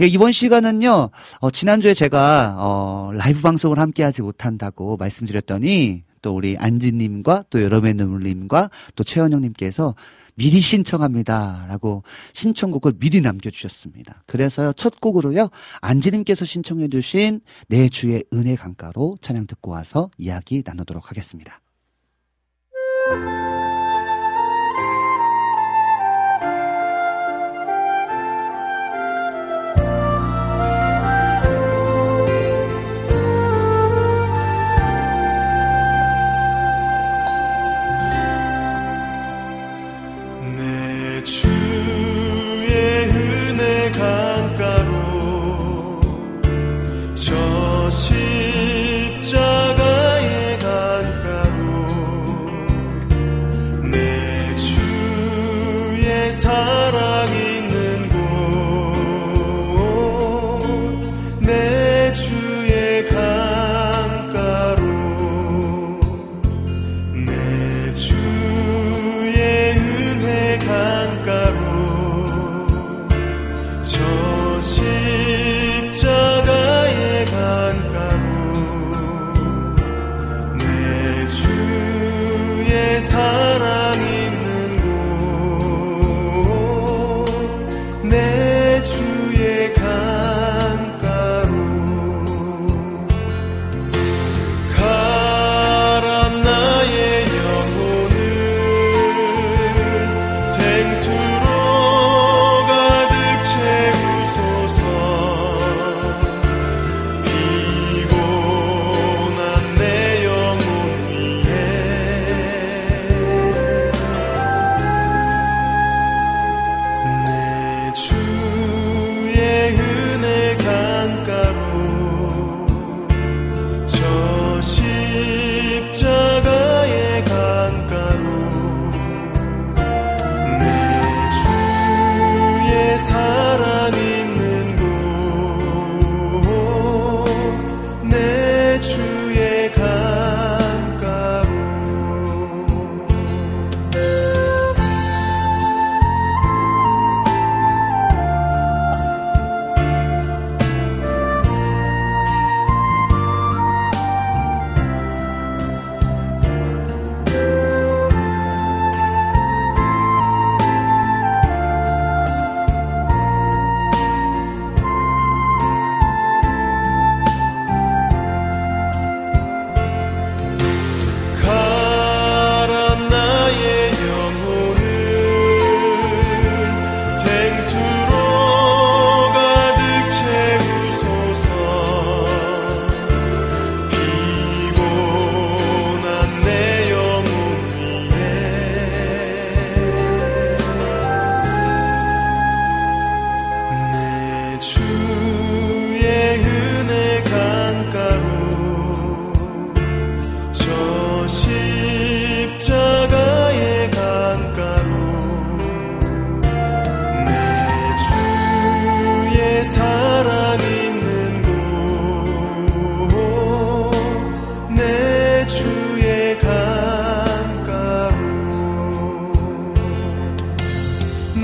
[SPEAKER 2] 예, 이번 시간은요, 어, 지난주에 제가, 어, 라이브 방송을 함께 하지 못한다고 말씀드렸더니, 또 우리 안지님과 또 여러분의 눈물님과 또 최현영님께서 미리 신청합니다. 라고 신청곡을 미리 남겨주셨습니다. 그래서요, 첫 곡으로요, 안지님께서 신청해주신 내 주의 은혜 강가로 찬양 듣고 와서 이야기 나누도록 하겠습니다.
[SPEAKER 12] 내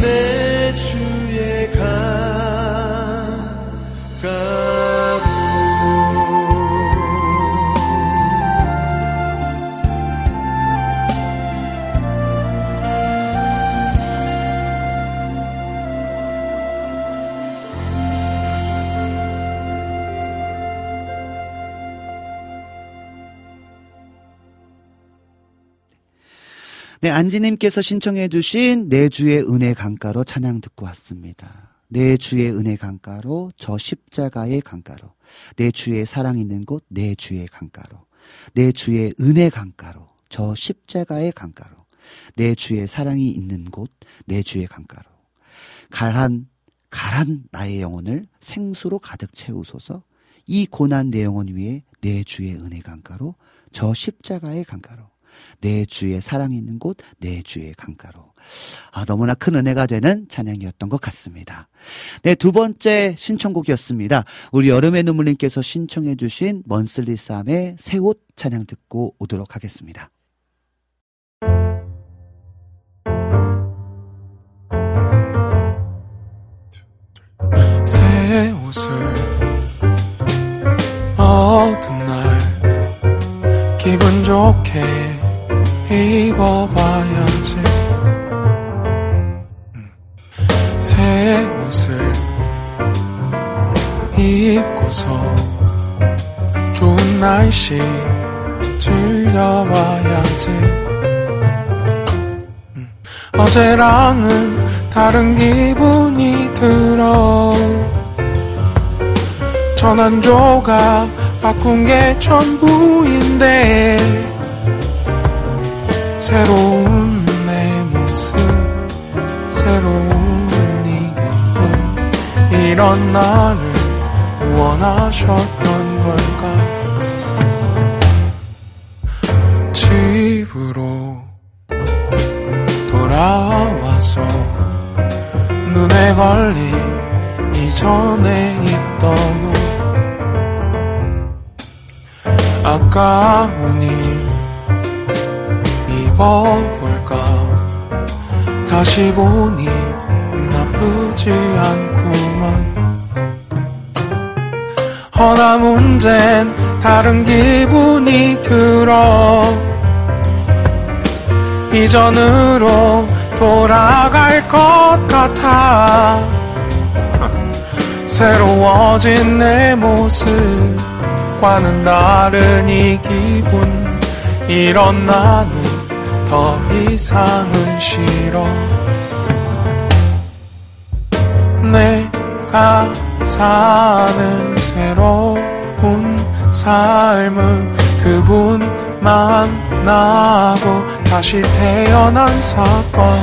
[SPEAKER 12] 내 주의 가
[SPEAKER 2] 네, 안지님께서 신청해주신 내 주의 은혜 강가로 찬양 듣고 왔습니다. 내 주의 은혜 강가로 저 십자가의 강가로 내 주의 사랑 있는 곳 내 주의 강가로 내 주의 은혜 강가로 저 십자가의 강가로 내 주의 사랑이 있는 곳 내 주의 강가로. 갈한 갈한 나의 영혼을 생수로 가득 채우소서. 이 고난 내 영혼 위에 내 주의 은혜 강가로 저 십자가의 강가로 내 주의 사랑 있는 곳, 내 주의 강가로. 아, 너무나 큰 은혜가 되는 찬양이었던 것 같습니다. 네, 두 번째 신청곡이었습니다. 우리 여름의 눈물님께서 신청해주신 먼슬리 쌈의 새 옷 찬양 듣고 오도록 하겠습니다.
[SPEAKER 13] 새 옷을 얻은 날 기분 좋게 입어봐야지. 새 옷을 입고서 좋은 날씨 즐겨봐야지. 어제랑은 다른 기분이 들어. 전환조가 바꾼 게 전부인데 새로운 내 모습 새로운 네 기분 이런 나를 원하셨던 걸까? 집으로 돌아와서 눈에 걸린 이전에 입던 옷. 아까우니 입어볼까? 다시 보니 나쁘지 않구만. 허나 문젠 다른 기분이 들어. 이전으로 돌아갈 것 같아. 새로워진 내 모습과는 다른 이 기분. 이런 나는 더 이상은 싫어. 내가 사는 새로운 삶은 그분 만나고 다시 태어난 사건.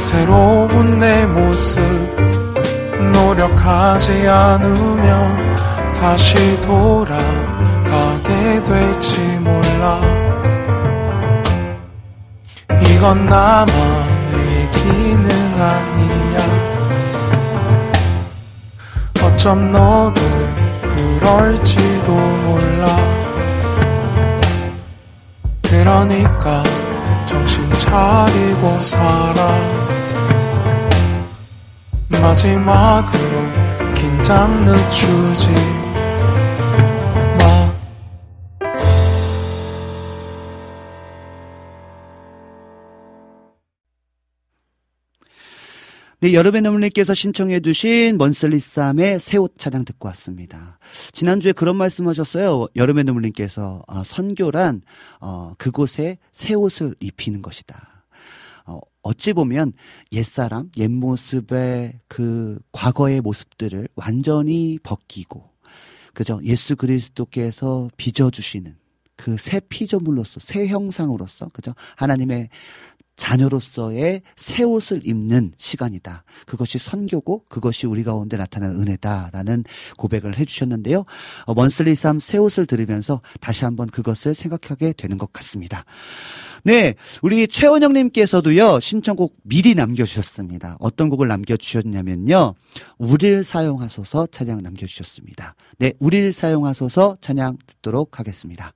[SPEAKER 13] 새로운 내 모습 노력하지 않으면 다시 돌아 이건 나만의 얘기는 아니야. 어쩜 너도 그럴지도 몰라. 그러니까 정신 차리고 살아. 마지막으로 긴장 늦추지
[SPEAKER 2] 네, 여름의 눈물님께서 신청해 주신 먼슬리쌈의 새옷 차량 듣고 왔습니다. 지난주에 그런 말씀하셨어요. 여름의 눈물님께서 어, 선교란 어, 그곳에 새 옷을 입히는 것이다. 어, 어찌 보면 옛사람, 옛모습의 그 과거의 모습들을 완전히 벗기고, 그죠? 예수 그리스도께서 빚어주시는 그 새 피조물로서, 새 형상으로서, 그죠? 하나님의 자녀로서의 새 옷을 입는 시간이다. 그것이 선교고 그것이 우리 가운데 나타난 은혜다라는 고백을 해주셨는데요. 어, 먼슬리 삶 새 옷을 들으면서 다시 한번 그것을 생각하게 되는 것 같습니다. 네, 우리 최원영님께서도요 신청곡 미리 남겨주셨습니다. 어떤 곡을 남겨주셨냐면요, 우리를 사용하소서 찬양 남겨주셨습니다. 네, 우리를 사용하소서 찬양 듣도록 하겠습니다.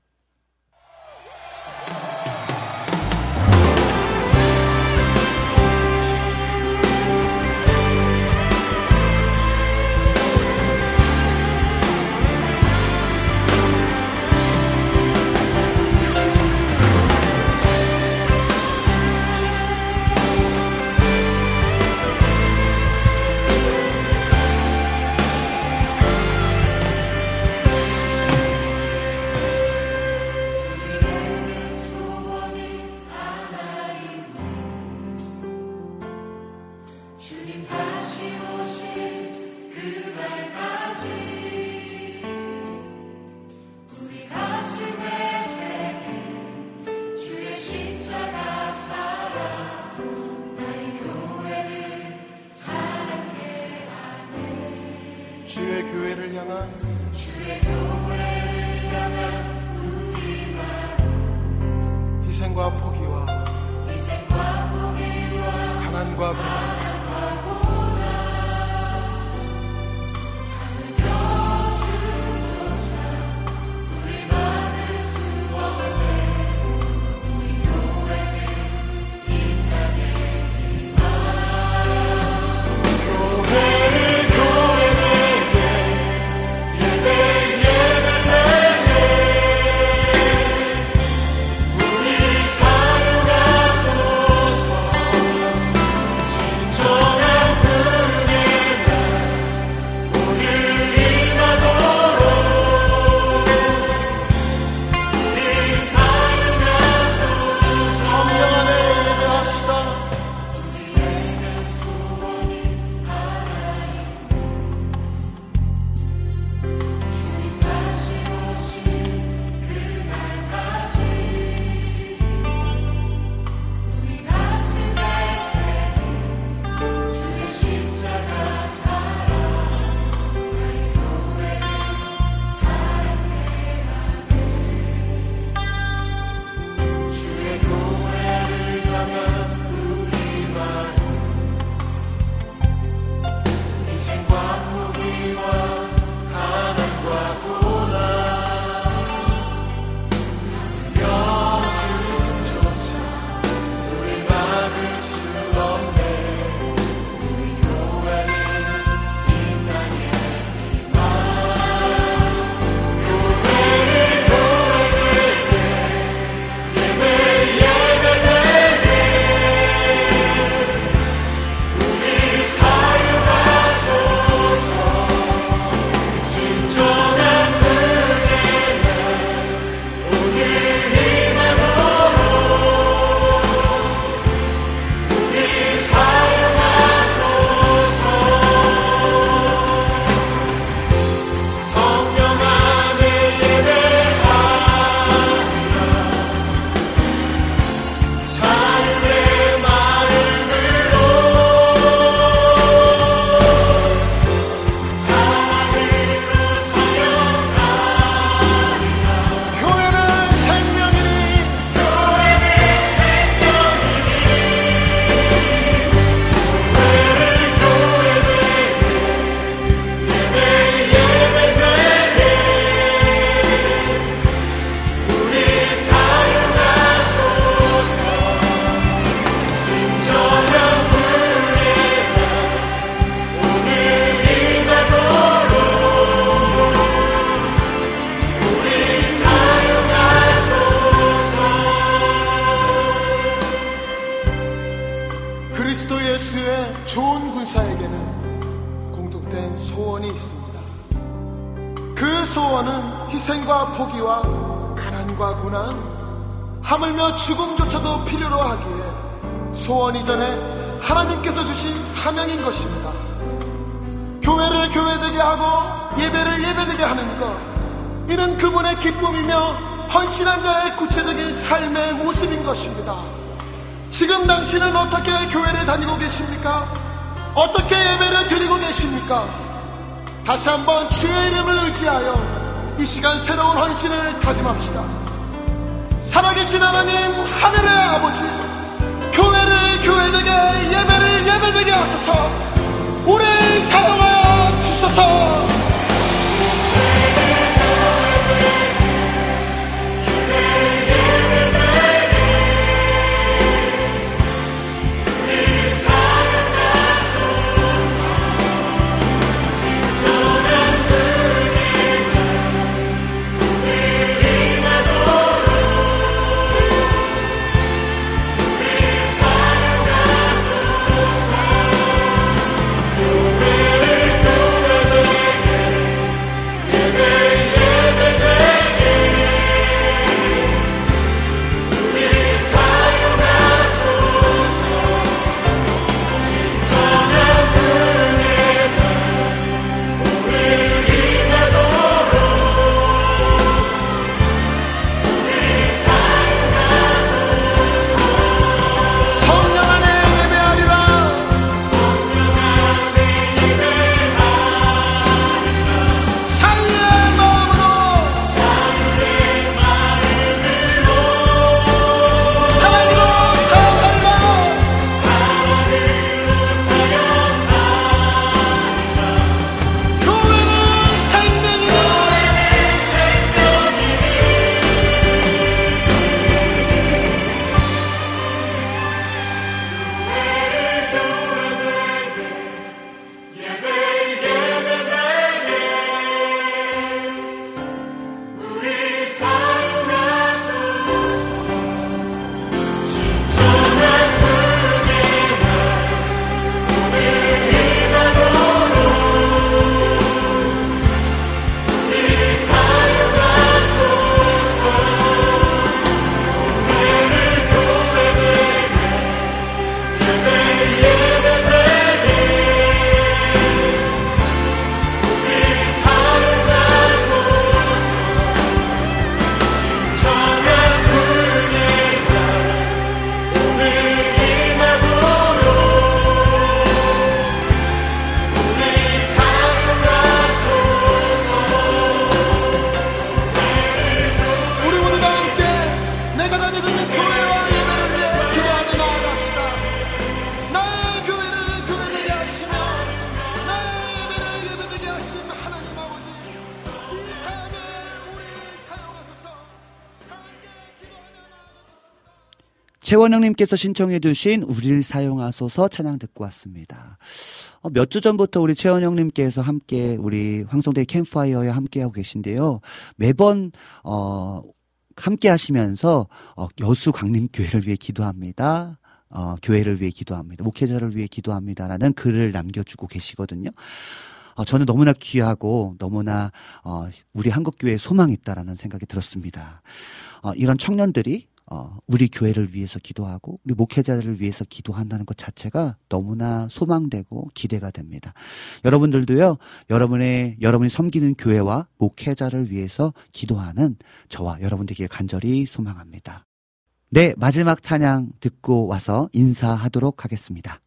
[SPEAKER 2] 최원영님께서 신청해주신 우리를 사용하소서 찬양 듣고 왔습니다. 어, 몇 주 전부터 우리 최원영님께서 함께 우리 황성대 캠파이어에 함께하고 계신데요. 매번, 어, 함께 하시면서, 어, 여수 강림교회를 위해 기도합니다. 어, 교회를 위해 기도합니다. 목회자를 위해 기도합니다라는 글을 남겨주고 계시거든요. 어, 저는 너무나 귀하고 너무나 어, 우리 한국 교회에 소망이 있다라는 생각이 들었습니다. 어, 이런 청년들이 어, 우리 교회를 위해서 기도하고 우리 목회자들을 위해서 기도한다는 것 자체가 너무나 소망되고 기대가 됩니다. 여러분들도요, 여러분의 여러분이 섬기는 교회와 목회자를 위해서 기도하는 저와 여러분들에게 간절히 소망합니다. 네, 마지막 찬양 듣고 와서 인사하도록 하겠습니다.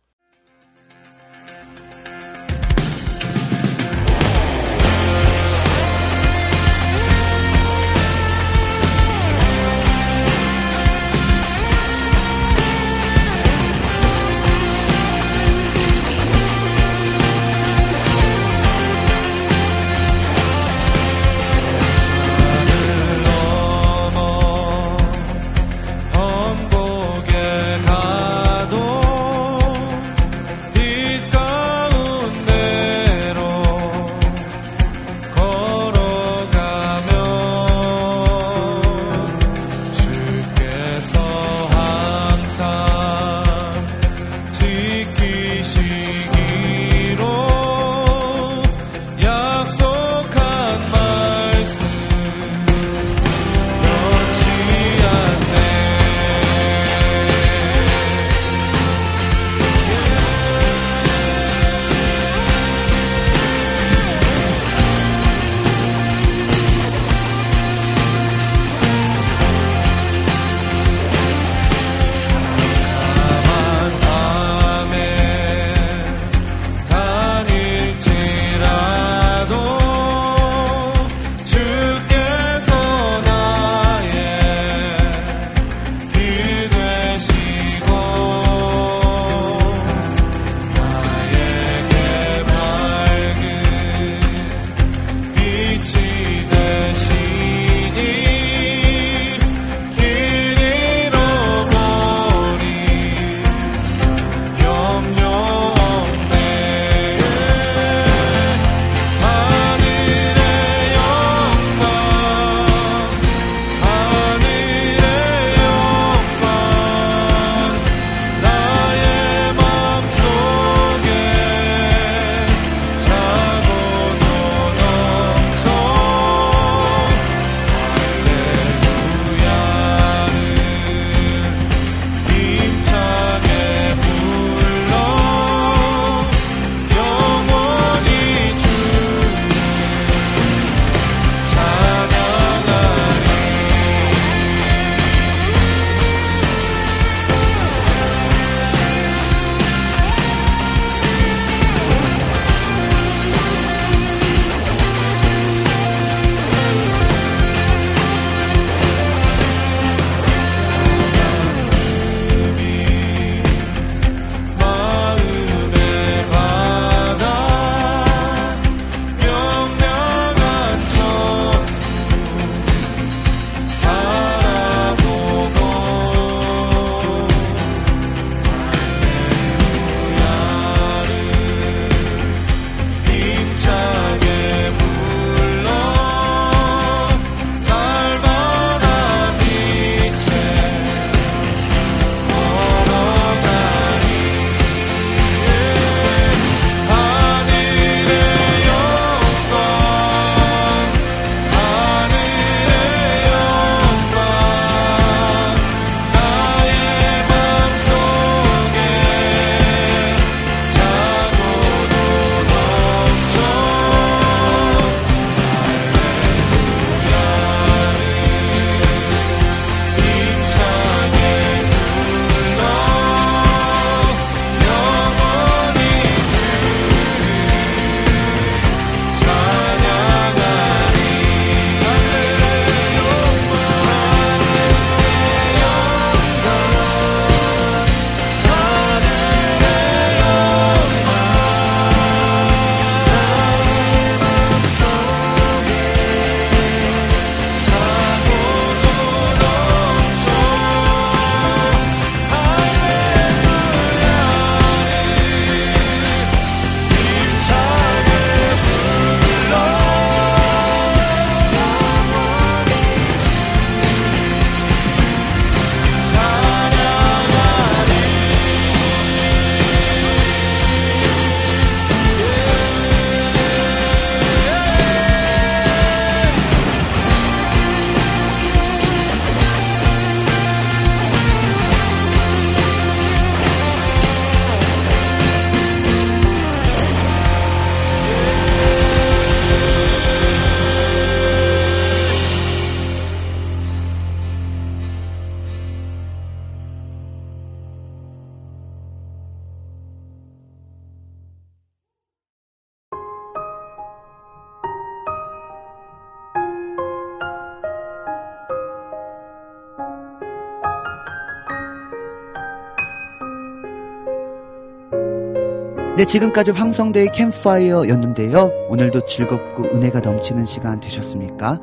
[SPEAKER 2] 네, 지금까지 황성대의 캠파이어였는데요. 오늘도 즐겁고 은혜가 넘치는 시간 되셨습니까?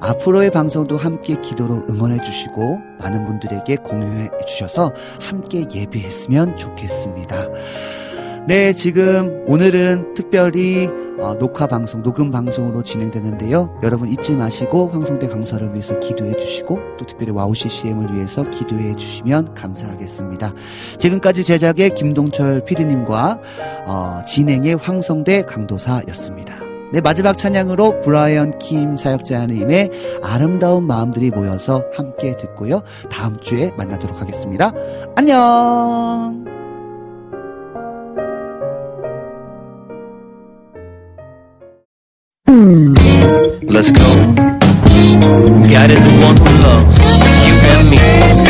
[SPEAKER 2] 앞으로의 방송도 함께 기도로 응원해 주시고 많은 분들에게 공유해 주셔서 함께 예배했으면 좋겠습니다. 네, 지금 오늘은 특별히 어, 녹화 방송, 녹음 방송으로 진행되는데요. 여러분 잊지 마시고 황성대 강사를 위해서 기도해 주시고 또 특별히 WOW CCM을 위해서 기도해 주시면 감사하겠습니다. 지금까지 제작의 김동철 PD님과 어, 진행의 황성대 강도사였습니다. 네, 마지막 찬양으로 브라이언 킴 사역자님의 아름다운 마음들이 모여서 함께 듣고요. 다음 주에 만나도록 하겠습니다. 안녕!
[SPEAKER 10] Let's go. God is the one who loves you and me.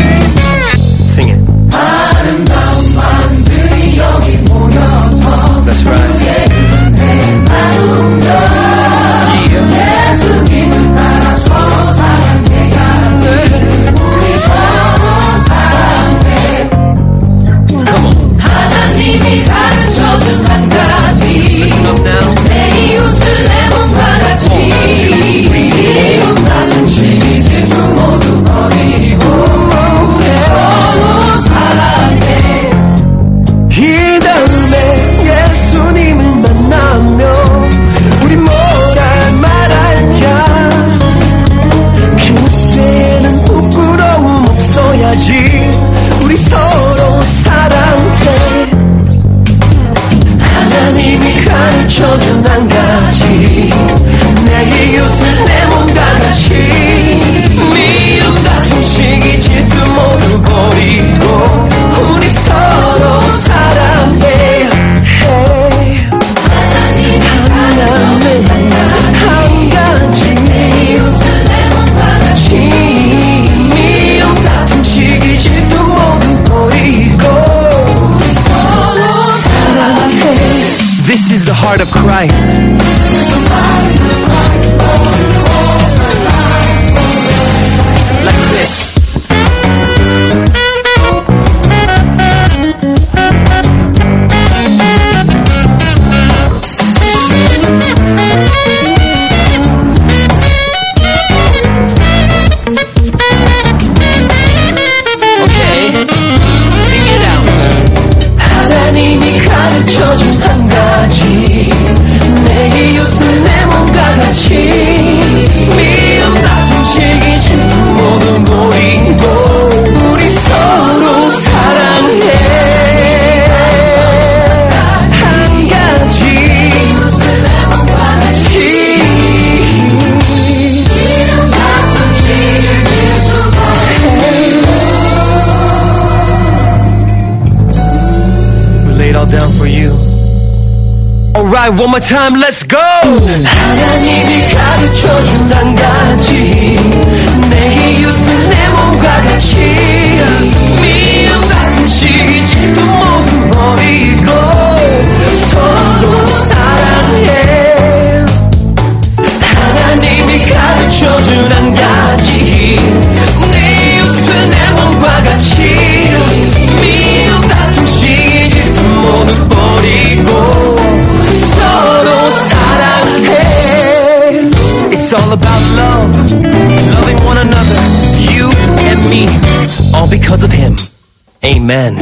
[SPEAKER 10] Alright, one more time, let's go!
[SPEAKER 14] 하나님이 가르쳐준 한 가지 내 이웃은 내 몸과 같이
[SPEAKER 10] It's all about love, loving one another, you and me, all because of Him. Amen.